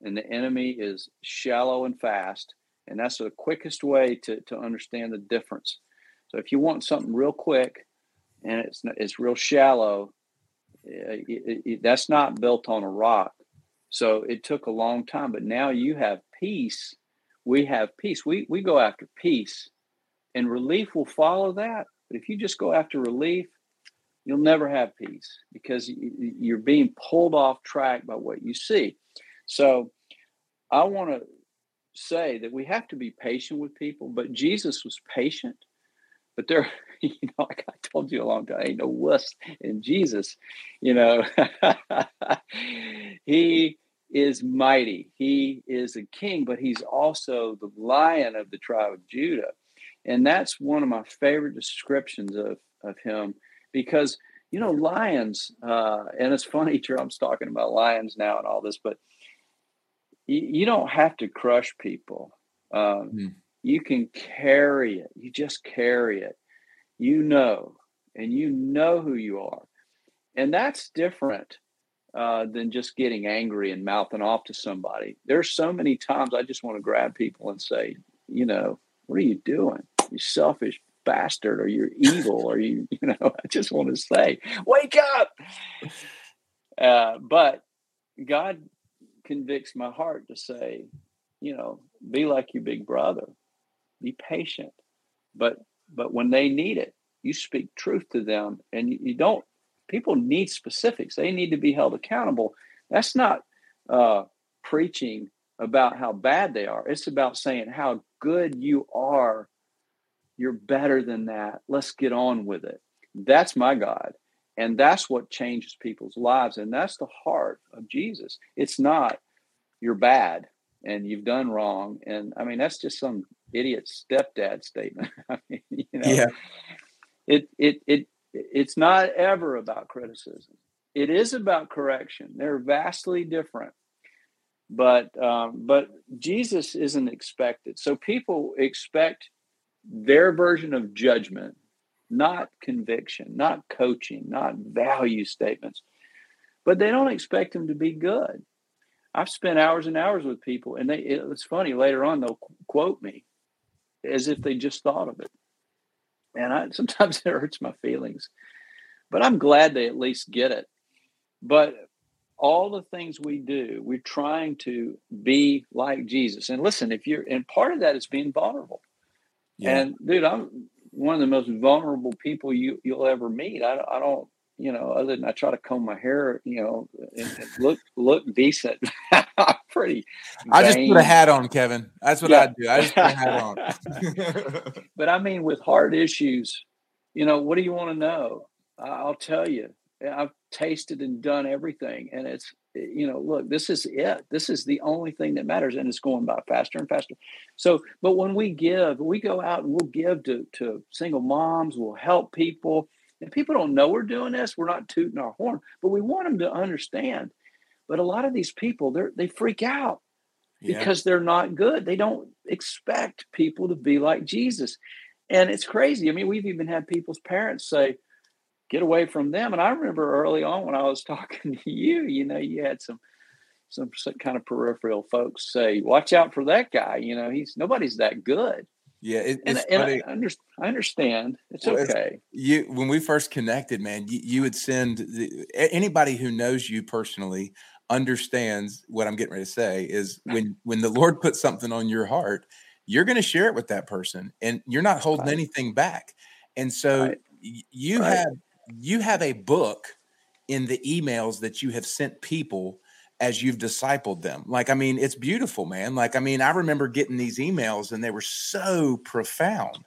and the enemy is shallow and fast. And that's the quickest way to, to understand the difference. So if you want something real quick and it's it's real shallow, it, it, it, that's not built on a rock. So it took a long time, but now you have peace. We have peace. We we go after peace, and relief will follow that. But if you just go after relief, you'll never have peace because you're being pulled off track by what you see. So I want to say that we have to be patient with people, but Jesus was patient. But there, you know, like I told you a long time, ain't no wuss in Jesus. You know, he is mighty. He is a king, but he's also the lion of the tribe of Judah. And that's one of my favorite descriptions of, of him because, you know, lions, uh, and it's funny, Trump's talking about lions now and all this, but you, you don't have to crush people. Um, mm. You can carry it. You just carry it. You know, and you know who you are. And that's different uh, than just getting angry and mouthing off to somebody. There's so many times I just want to grab people and say, you know, what are you doing? You selfish bastard, or you're evil, or you, you know, I just want to say, wake up. Uh, but God convicts my heart to say, you know, be like your big brother, be patient, but but when they need it, you speak truth to them, and you, you don't. People need specifics; they need to be held accountable. That's not uh, preaching about how bad they are. It's about saying how good you are. You're better than that. Let's get on with it. That's my God. And that's what changes people's lives. And that's the heart of Jesus. It's not you're bad and you've done wrong. And I mean, that's just some idiot stepdad statement. I mean, you know, yeah. it, it, it, it's not ever about criticism. It is about correction. They're vastly different. But um, but Jesus isn't expected. So people expect their version of judgment not conviction, not coaching, not value statements. But they don't expect them to be good. I've spent hours and hours with people, and they it's funny later on they'll quote me as if they just thought of it, and I sometimes it hurts my feelings, but I'm glad they at least get it. But all the things we do, we're trying to be like Jesus. And listen, if you're and part of that is being vulnerable. Yeah. And dude, I'm one of the most vulnerable people you you'll ever meet. I, I don't, you know, other than I try to comb my hair, you know, and, and look look decent. pretty. Vain. I just put a hat on, Kevin. That's what yeah. I do. I just put a hat on. but I mean, with hard issues, you know, what do you want to know? I'll tell you. I've tasted and done everything, and it's you know, look, this is it. This is the only thing that matters, and it's going by faster and faster. So, but when we give, we go out and we'll give to to single moms. We'll help people, and people don't know we're doing this. We're not tooting our horn, but we want them to understand. But a lot of these people, they they freak out yeah. because they're not good. They don't expect people to be like Jesus, and it's crazy. I mean, we've even had people's parents say get away from them. And I remember early on when I was talking to you, you know, you had some some kind of peripheral folks say, "Watch out for that guy." You know, he's nobody's that good. Yeah, it, and, and I, under, I, understand. It's well, okay. It's, you when we first connected, man, you, you would send the, anybody who knows you personally understands what I'm getting ready to say is when when the Lord puts something on your heart, you're going to share it with that person, and you're not holding right. anything back. And so right. you right. have you have a book in the emails that you have sent people as you've discipled them. Like, I mean, it's beautiful, man. Like, I mean, I remember getting these emails and they were so profound.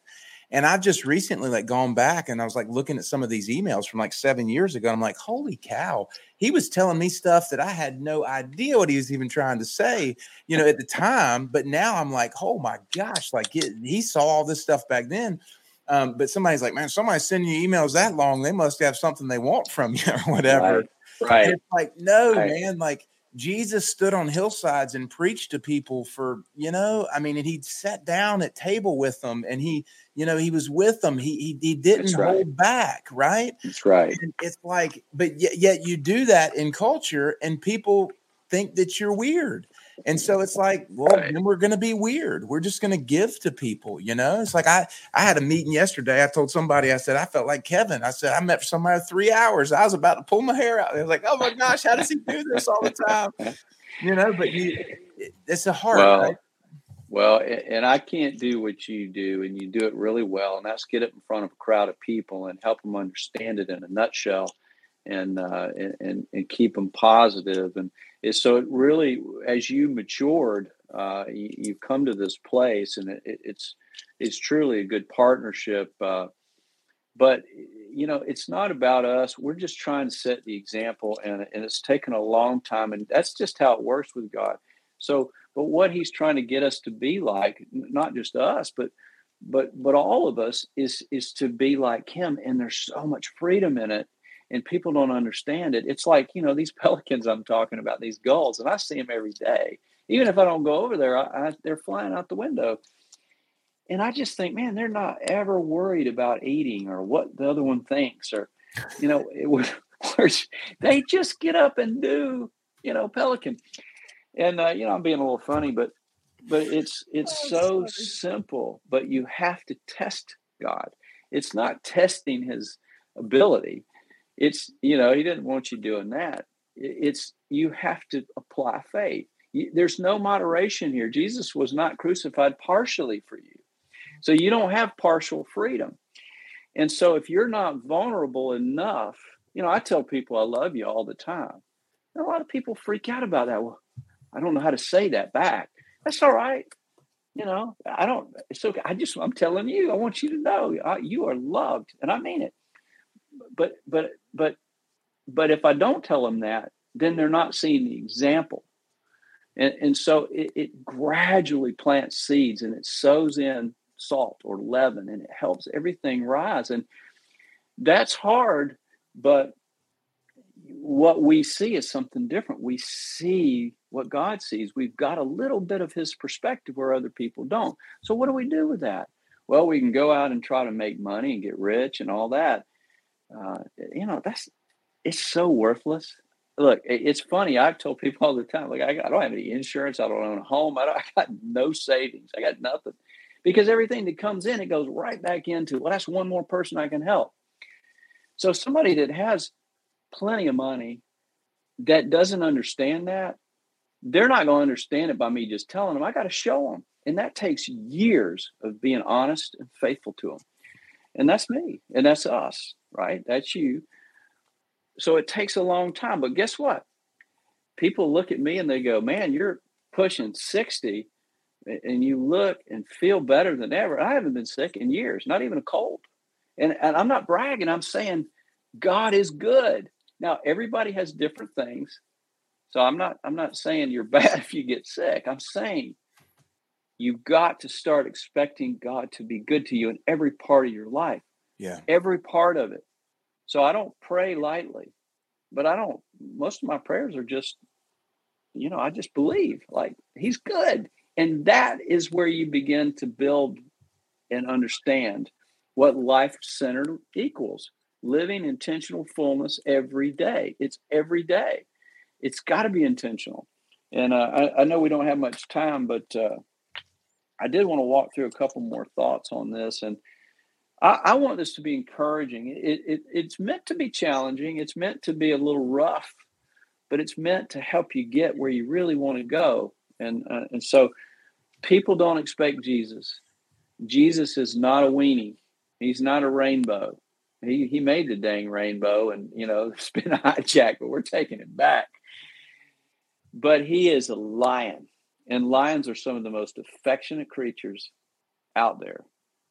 And I've just recently like gone back and I was like looking at some of these emails from like seven years ago. I'm like, holy cow, he was telling me stuff that I had no idea what he was even trying to say, you know, at the time. But now I'm like, oh my gosh, like it, he saw all this stuff back then. Um, but somebody's like, man, somebody's sending you emails that long. They must have something they want from you or whatever. Right. right. it's like, no, right. man, like Jesus stood on hillsides and preached to people for, you know, I mean, and he sat down at table with them and he, you know, he was with them. He he, he didn't right. hold back, right? That's right. And it's like, but yet, yet you do that in culture and people think that you're weird. And so it's like, well, right. then we're going to be weird. We're just going to give to people, you know? It's like I I had a meeting yesterday. I told somebody, I said, I felt like Kevin. I said, I met somebody three hours. I was about to pull my hair out. They was like, oh my gosh, how does he do this all the time? You know, but you, it's a hard, well, right? Well, and I can't do what you do, and you do it really well, and that's get it in front of a crowd of people and help them understand it in a nutshell, and uh, and and keep them. And so it really, as you matured, uh, you, you, come to this place, and it, it's it's truly a good partnership. Uh, but you know, it's not about us. We're just trying to set the example, and and it's taken a long time, and that's just how it works with God. So but what he's trying to get us to be like not just us but but but all of us is is to be like him and there's so much freedom in it and people don't understand it it's like you know these pelicans i'm talking about these gulls and i see them every day. Even if i don't go over there I, I, they're flying out the window. And i just think man they're not ever worried about eating or what the other one thinks or you know it was they just get up and do you know pelican. And uh, you know i'm being a little funny but but it's it's oh, so simple but you have to test god. It's not testing his ability it's you know he didn't want you doing that it's you have to apply faith there's no moderation here jesus was not crucified partially for you so you don't have partial freedom and so if you're not vulnerable enough you know i tell people i love you all the time and a lot of people freak out about that well I don't know how to say that back. That's all right. You know, I don't, it's okay. I just, I'm telling you, I want you to know I, you are loved and I mean it. But, but, but, but if I don't tell them that, then they're not seeing the example. And, and so it, it gradually plants seeds and it sows in salt or leaven and it helps everything rise. And that's hard, but what we see is something different. We see what God sees. We've got a little bit of his perspective where other people don't. So, what do we do with that? Well, we can go out and try to make money and get rich and all that. Uh, you know, that's it's so worthless. Look, it's funny. I've told people all the time, like, I, don't have any insurance. I don't own a home. I, I got no savings. I got nothing because everything that comes in, it goes right back into, well, that's one more person I can help. So, somebody that has plenty of money that doesn't understand that, they're not going to understand it by me just telling them. I got to show them. And that takes years of being honest and faithful to them. And that's me. And that's us, right? That's you. So it takes a long time. But guess what? People look at me and they go, man, you're pushing 60 and you look and feel better than ever. I haven't been sick in years, not even a cold. And, and I'm not bragging. I'm saying God is good. Now, everybody has different things. So I'm not I'm not saying you're bad if you get sick. I'm saying you've got to start expecting God to be good to you in every part of your life. Yeah. Every part of it. So I don't pray lightly, but I don't most of my prayers are just you know, I just believe like he's good. And that is where you begin to build and understand what life centered equals living intentional fullness every day. It's every day. It's got to be intentional. And uh, I, I, know we don't have much time, but uh, I did want to walk through a couple more thoughts on this. And I, I want this to be encouraging. It, it, it's meant to be challenging, it's meant to be a little rough, but it's meant to help you get where you really want to go. And, uh, and so people don't expect Jesus. Jesus is not a weenie, he's not a rainbow. He he made the dang rainbow, and you know it's been a hijack, but we're taking it back. But he is a lion, and lions are some of the most affectionate creatures out there.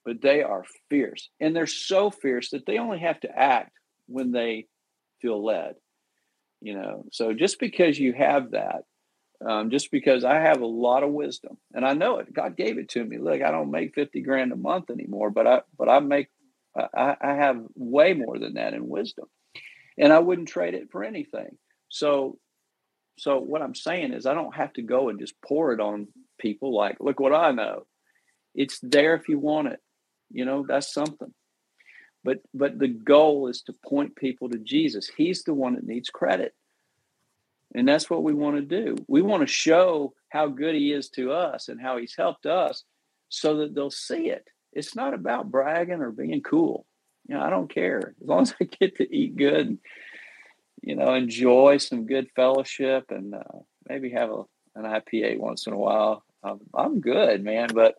But they are fierce, and they're so fierce that they only have to act when they feel led. You know, so just because you have that, um, just because I have a lot of wisdom and I know it, God gave it to me. Look, I don't make fifty grand a month anymore, but I but I make I, I have way more than that in wisdom, and I wouldn't trade it for anything. So, so what I'm saying is, I don't have to go and just pour it on people. Like, look what I know. It's there if you want it. You know, that's something. But but the goal is to point people to Jesus. He's the one that needs credit. And that's what we want to do. We want to show how good he is to us and how he's helped us so that they'll see it. It's not about bragging or being cool. You know, I don't care. As long as I get to eat good and, you know, enjoy some good fellowship and uh, maybe have a, an IPA once in a while, I'm, I'm good, man. But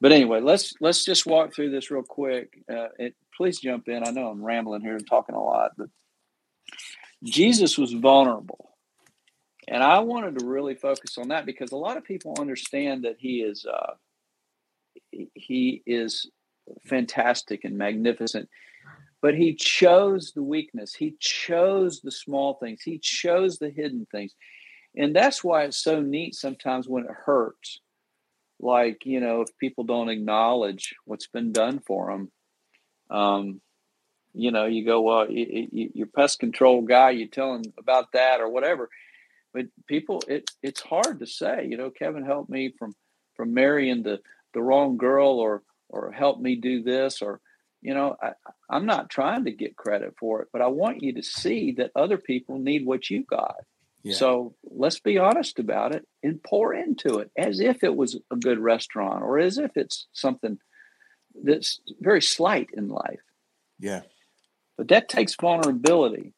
but anyway, let's let's just walk through this real quick. Uh, it, please jump in. I know I'm rambling here and talking a lot, but Jesus was vulnerable. And I wanted to really focus on that because a lot of people understand that he is uh, he is fantastic and magnificent, but he chose the weakness. He chose the small things. He chose the hidden things, and that's why it's so neat sometimes when it hurts. Like you know, if people don't acknowledge what's been done for them, um, you know, you go, well, you, you, your pest control guy, you tell him about that or whatever. But people, it it's hard to say. You know, Kevin helped me from from marrying the the wrong girl, or or help me do this, or you know, I, I'm not trying to get credit for it, but I want you to see that other people need what you got. Yeah. So let's be honest about it and pour into it as if it was a good restaurant or as if it's something that's very slight in life. Yeah. But that takes vulnerability.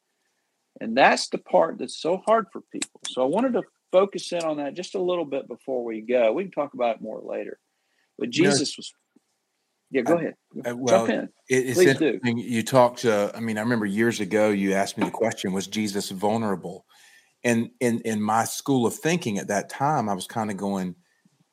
And that's the part that's so hard for people. So I wanted to focus in on that just a little bit before we go. We can talk about it more later. But Jesus was yeah, go ahead. I, well, Jump in. It, it's Please interesting. Do. You talked. Uh, I mean, I remember years ago you asked me the question: Was Jesus vulnerable? And in in my school of thinking at that time, I was kind of going,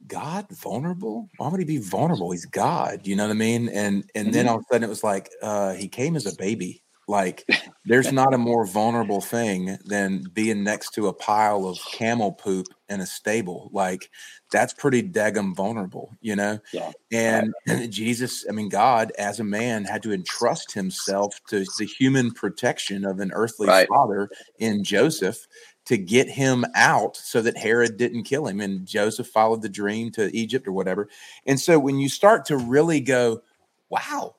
God vulnerable? Why would he be vulnerable? He's God, you know what I mean? And and mm-hmm. then all of a sudden it was like uh he came as a baby. Like there's not a more vulnerable thing than being next to a pile of camel poop in a stable. Like that's pretty daggum vulnerable, you know? Yeah. And, and Jesus, I mean, God as a man had to entrust himself to the human protection of an earthly right. father in Joseph to get him out so that Herod didn't kill him. And Joseph followed the dream to Egypt or whatever. And so when you start to really go, wow,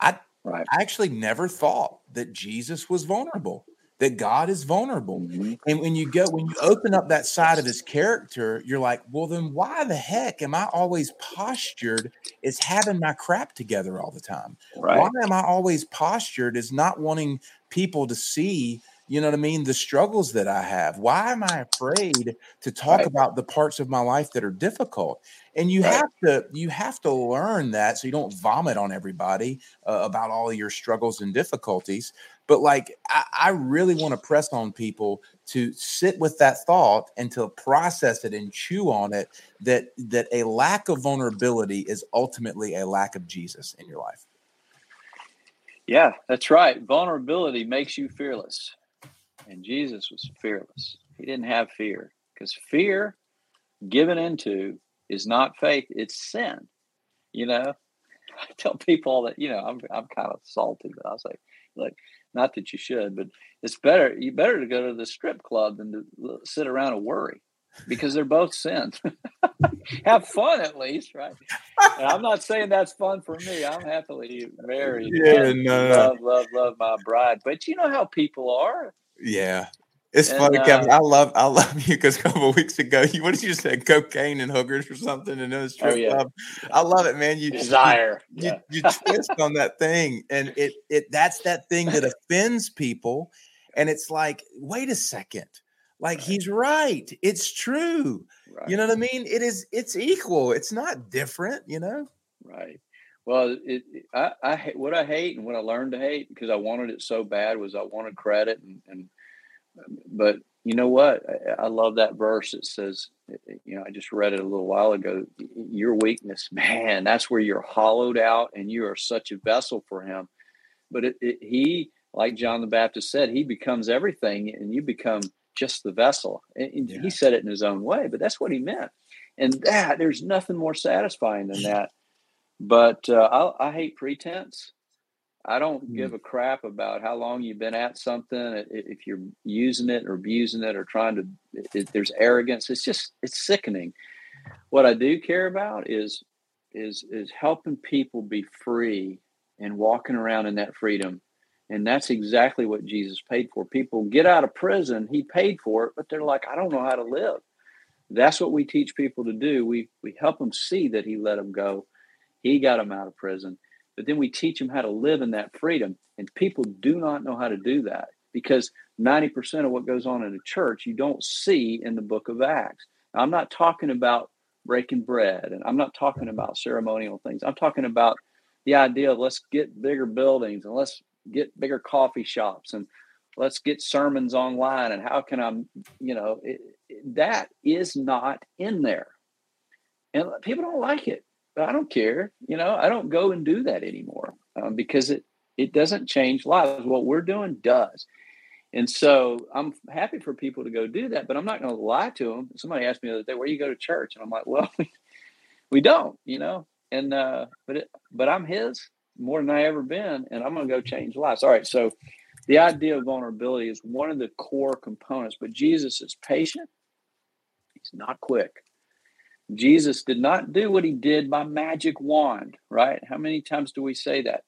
I, right. I actually never thought that Jesus was vulnerable, that God is vulnerable. Mm-hmm. And when you go, when you open up that side of his character, you're like, well, then why the heck am I always postured as having my crap together all the time? Right. Why am I always postured as not wanting people to see you know what I mean? The struggles that I have. Why am I afraid to talk right. about the parts of my life that are difficult? And you right. have to you have to learn that so you don't vomit on everybody uh, about all your struggles and difficulties. But like I, I really want to press on people to sit with that thought and to process it and chew on it. That that a lack of vulnerability is ultimately a lack of Jesus in your life. Yeah, that's right. Vulnerability makes you fearless and Jesus was fearless. He didn't have fear because fear given into is not faith, it's sin. You know, I tell people that, you know, I'm, I'm kind of salty, but I'll say, like, not that you should, but it's better, you better to go to the strip club than to sit around and worry because they're both sins. Have fun at least, right? And I'm not saying that's fun for me. I'm happily married. Yeah, no, no, love, love, love my bride. But you know how people are. Yeah. It's and, funny, uh, Kevin. I love I love you because a couple weeks ago, you what did you say? Cocaine and hookers or something in a strip oh, yeah. club. I love it, man. You desire. You, yeah. you, you twist on that thing, and it it that's that thing that offends people. And it's like, wait a second. Like right. he's right. It's true. Right. You know what I mean? It is it's equal. It's not different, you know? Right. Well, it, I, I what I hate and what I learned to hate because I wanted it so bad was I wanted credit and, and but you know what? I, I love that verse. It says, you know, I just read it a little while ago. Your weakness, man, that's where you're hollowed out and you are such a vessel for Him. But it, it, He, like John the Baptist said, He becomes everything and you become just the vessel. And yeah. He said it in His own way, but that's what He meant. And that, there's nothing more satisfying than that but uh, I, I, hate pretense. I don't mm give a crap about how long you've been at something. If you're using it or abusing it or trying to, it, there's arrogance. It's just it's sickening. What I do care about is is is helping people be free and walking around in that freedom And that's exactly what Jesus paid for. People get out of prison, he paid for it, but they're like, I don't know how to live. That's what we teach people to do. We we help them see that he let them go. He got them out of prison. But then we teach them how to live in that freedom. And people do not know how to do that because 90% of what goes on in a church you don't see in the book of Acts. Now, I'm not talking about breaking bread and I'm not talking about ceremonial things. I'm talking about the idea of let's get bigger buildings and let's get bigger coffee shops and let's get sermons online and how can I, you know, it, it, that is not in there. And people don't like it. But I don't care. You know, I don't go and do that anymore um, because it it doesn't change lives. What we're doing does. And so I'm happy for people to go do that, but I'm not going to lie to them. Somebody asked me the other day, "Where you go to church?" And I'm like, "Well, we don't, you know." And uh, but it, but I'm His more than I ever been, and I'm going to go change lives. All right, so the idea of vulnerability is one of the core components. But Jesus is patient; he's not quick. Jesus did not do what he did by magic wand, right? How many times do we say that?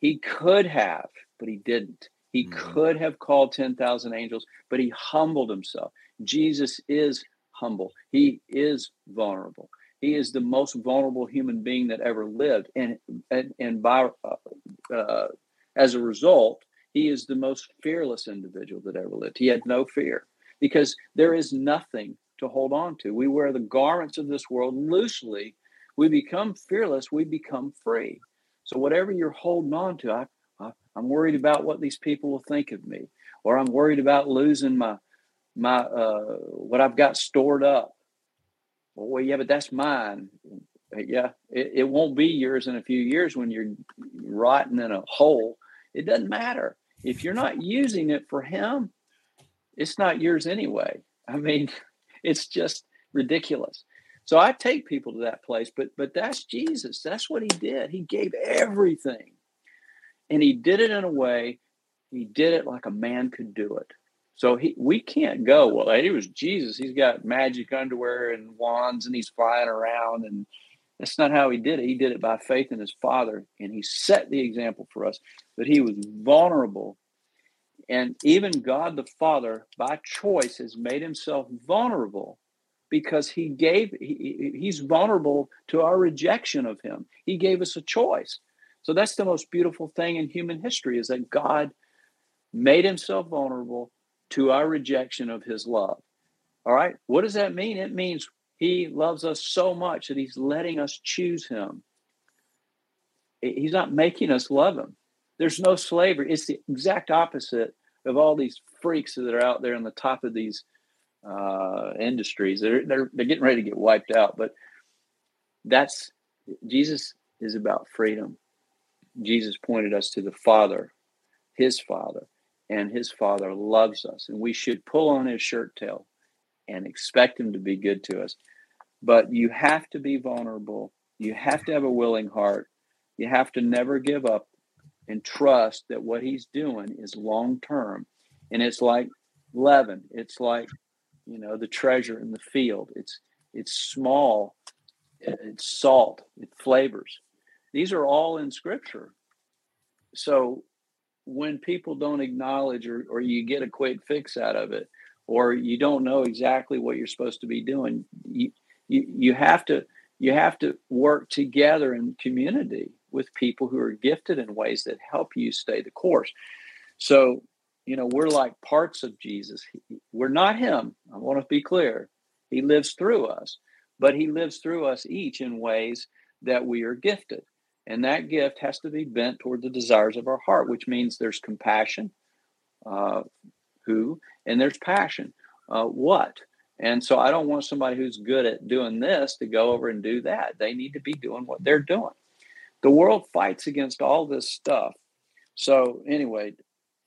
He could have, but he didn't. He mm-hmm. could have called 10,000 angels, but he humbled himself. Jesus is humble. He is vulnerable. He is the most vulnerable human being that ever lived. And, and, and by, uh, uh, as a result, he is the most fearless individual that ever lived. He had no fear because there is nothing to hold on to. We wear the garments of this world loosely. We become fearless. We become free. So whatever you're holding on to, I, I'm worried about what these people will think of me, or I'm worried about losing my my uh, what I've got stored up. Well, yeah, but that's mine. Yeah, it, it won't be yours in a few years when you're rotting in a hole. It doesn't matter if you're not using it for Him. It's not yours anyway. I mean, it's just ridiculous. So I take people to that place, but but that's Jesus. That's what He did. He gave everything and he did it in a way he did it like a man could do it so he we can't go well he was jesus he's got magic underwear and wands and he's flying around and that's not how he did it he did it by faith in his father and he set the example for us but he was vulnerable and even god the father by choice has made himself vulnerable because he gave he, he's vulnerable to our rejection of him he gave us a choice so that's the most beautiful thing in human history is that God made himself vulnerable to our rejection of his love. All right. What does that mean? It means he loves us so much that he's letting us choose him. He's not making us love him. There's no slavery. It's the exact opposite of all these freaks that are out there on the top of these uh, industries. They're, they're, they're getting ready to get wiped out. But that's Jesus is about freedom. Jesus pointed us to the Father, his Father, and his Father loves us. And we should pull on his shirt tail and expect him to be good to us. But you have to be vulnerable. You have to have a willing heart. You have to never give up and trust that what he's doing is long term. And it's like leaven. It's like, you know, the treasure in the field. It's it's small, it's salt, it flavors. These are all in scripture. So when people don't acknowledge or, or you get a quick fix out of it, or you don't know exactly what you're supposed to be doing, you, you, you have to you have to work together in community with people who are gifted in ways that help you stay the course. So, you know, we're like parts of Jesus. We're not him. I want to be clear. He lives through us, but he lives through us each in ways that we are gifted. And that gift has to be bent toward the desires of our heart, which means there's compassion, uh, who, and there's passion, uh, what. And so I don't want somebody who's good at doing this to go over and do that. They need to be doing what they're doing. The world fights against all this stuff. So, anyway,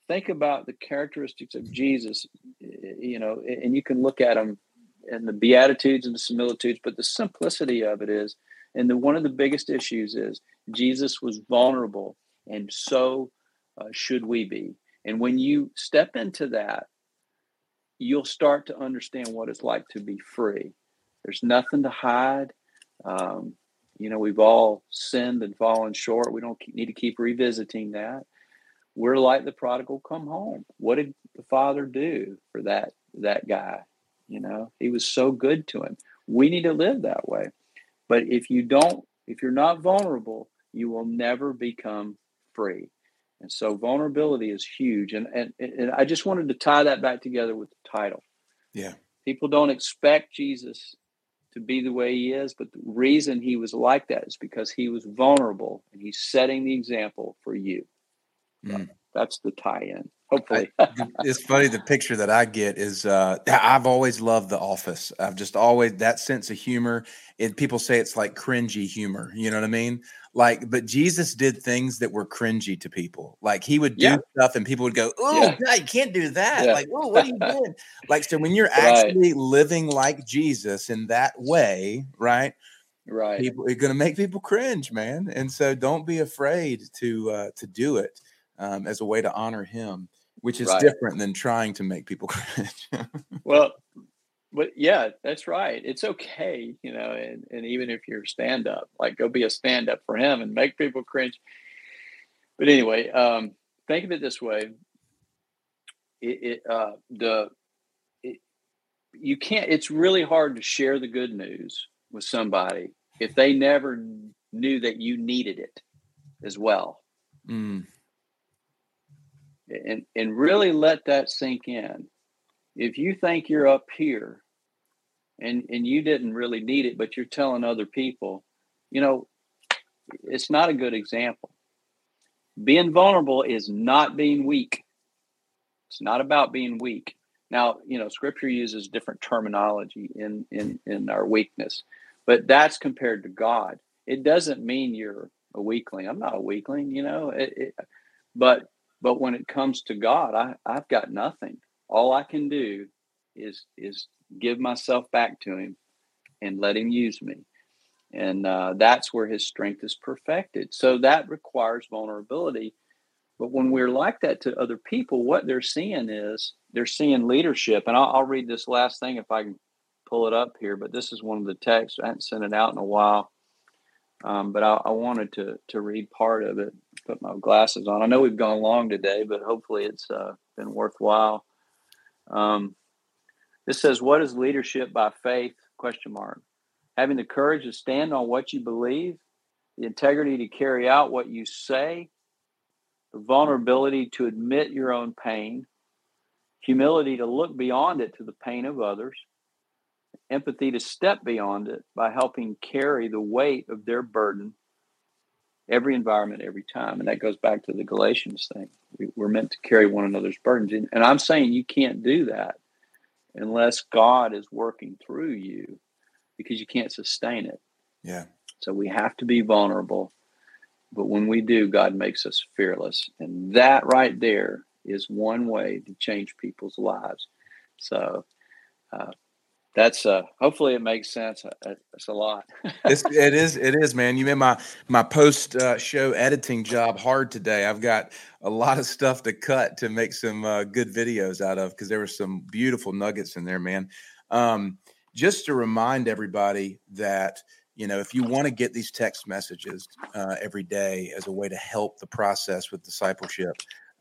think about the characteristics of Jesus, you know, and you can look at them and the Beatitudes and the similitudes, but the simplicity of it is and the, one of the biggest issues is Jesus was vulnerable, and so uh, should we be. And when you step into that, you'll start to understand what it's like to be free. There's nothing to hide. Um, you know, we've all sinned and fallen short. We don't need to keep revisiting that. we're like the prodigal come home. What did the father do for that that guy? You know, he was so good to him. We need to live that way. But if you don't, if you're not vulnerable, you will never become free. And so vulnerability is huge. And, and, and I just wanted to tie that back together with the title. Yeah. People don't expect Jesus to be the way he is, but the reason he was like that is because he was vulnerable and he's setting the example for you. Mm. That's the tie in hopefully. it's funny. The picture that I get is uh, I've always loved The Office. I've just always that sense of humor. And people say it's like cringy humor. You know what I mean? Like, but Jesus did things that were cringy to people. Like he would do yeah. stuff, and people would go, "Oh, yeah. God, you can't do that!" Yeah. Like, "Oh, what are you doing?" like, so when you're actually right. living like Jesus in that way, right? Right. People, it's going to make people cringe, man. And so, don't be afraid to uh, to do it um, as a way to honor Him which is right. different than trying to make people cringe. well, but yeah, that's right. It's okay, you know, and, and even if you're stand up, like go be a stand up for him and make people cringe. But anyway, um, think of it this way: it, it uh, the it, you can't. It's really hard to share the good news with somebody if they never knew that you needed it as well. Mm and and really let that sink in. If you think you're up here and and you didn't really need it but you're telling other people you know it's not a good example. Being vulnerable is not being weak. It's not about being weak. Now you know scripture uses different terminology in in in our weakness but that's compared to god. It doesn't mean you're a weakling. I'm not a weakling you know it, it, but but when it comes to God, I, I've got nothing. All I can do is is give myself back to Him and let Him use me. And uh, that's where His strength is perfected. So that requires vulnerability. But when we're like that to other people, what they're seeing is they're seeing leadership. And I'll, I'll read this last thing if I can pull it up here. But this is one of the texts. I haven't sent it out in a while. Um, but I, I, wanted to to read part of it. Put my glasses on. I know we've gone long today, but hopefully it's uh, been worthwhile. Um, this says, "What is leadership by faith?" Question mark. Having the courage to stand on what you believe, the integrity to carry out what you say, the vulnerability to admit your own pain, humility to look beyond it to the pain of others, empathy to step beyond it by helping carry the weight of their burden every environment every time. And that goes back to the galatians thing. We, are meant to carry one another's burdens. And, and i'm saying you can't do that unless god is working through you because you can't sustain it. Yeah. So we have to be vulnerable. But when we do god makes us fearless. And that right there is one way to change people's lives. So uh, that's uh hopefully it makes sense. Uh, uh, it's a lot. It's, it is it is man. You made my my post uh, show editing job hard today. I've got a lot of stuff to cut to make some uh, good videos out of because there were some beautiful nuggets in there man. Um, just to remind everybody that you know if you want to get these text messages uh, every day as a way to help the process with discipleship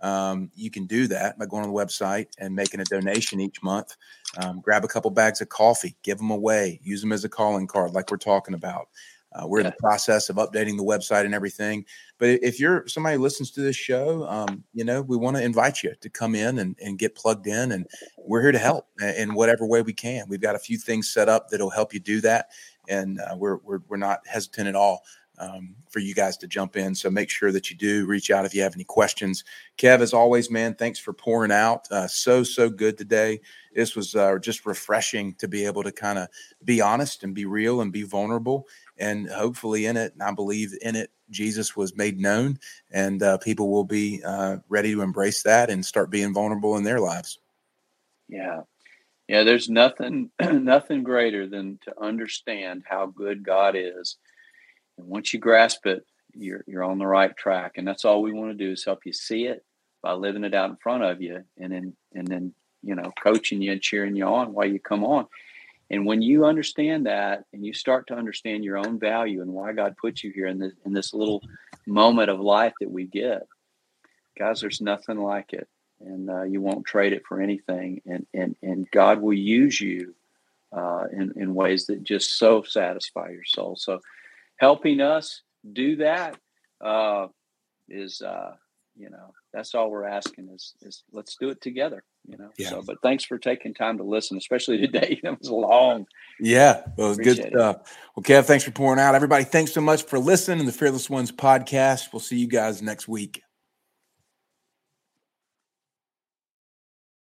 um, you can do that by going on the website and making a donation each month. Um, grab a couple bags of coffee, give them away, use them as a calling card, like we're talking about. Uh, we're yeah. in the process of updating the website and everything. But if you're somebody who listens to this show, um, you know, we want to invite you to come in and, and get plugged in, and we're here to help in whatever way we can. We've got a few things set up that'll help you do that, and uh, we're, we're we're not hesitant at all um, for you guys to jump in. So make sure that you do reach out if you have any questions. Kev, as always, man, thanks for pouring out. Uh, so, so good today. This was uh, just refreshing to be able to kind of be honest and be real and be vulnerable. And hopefully, in it, and I believe in it, Jesus was made known, and uh, people will be uh, ready to embrace that and start being vulnerable in their lives. Yeah. Yeah, there's nothing nothing greater than to understand how good God is and once you grasp it, you're you're on the right track. And that's all we want to do is help you see it by living it out in front of you, and then and then you know coaching you and cheering you on while you come on. And when you understand that, and you start to understand your own value and why God put you here in this in this little moment of life that we get, guys, there's nothing like it, and uh, you won't trade it for anything. And and and God will use you uh, in in ways that just so satisfy your soul. So, helping us do that uh, is, uh, you know, that's all we're asking is is let's do it together. You know. Yeah. So, but thanks for taking time to listen, especially today. That was long. Yeah, well, it was Appreciate good stuff. It. Well, Kev, thanks for pouring out. Everybody, thanks so much for listening to the Fearless Ones podcast. We'll see you guys next week.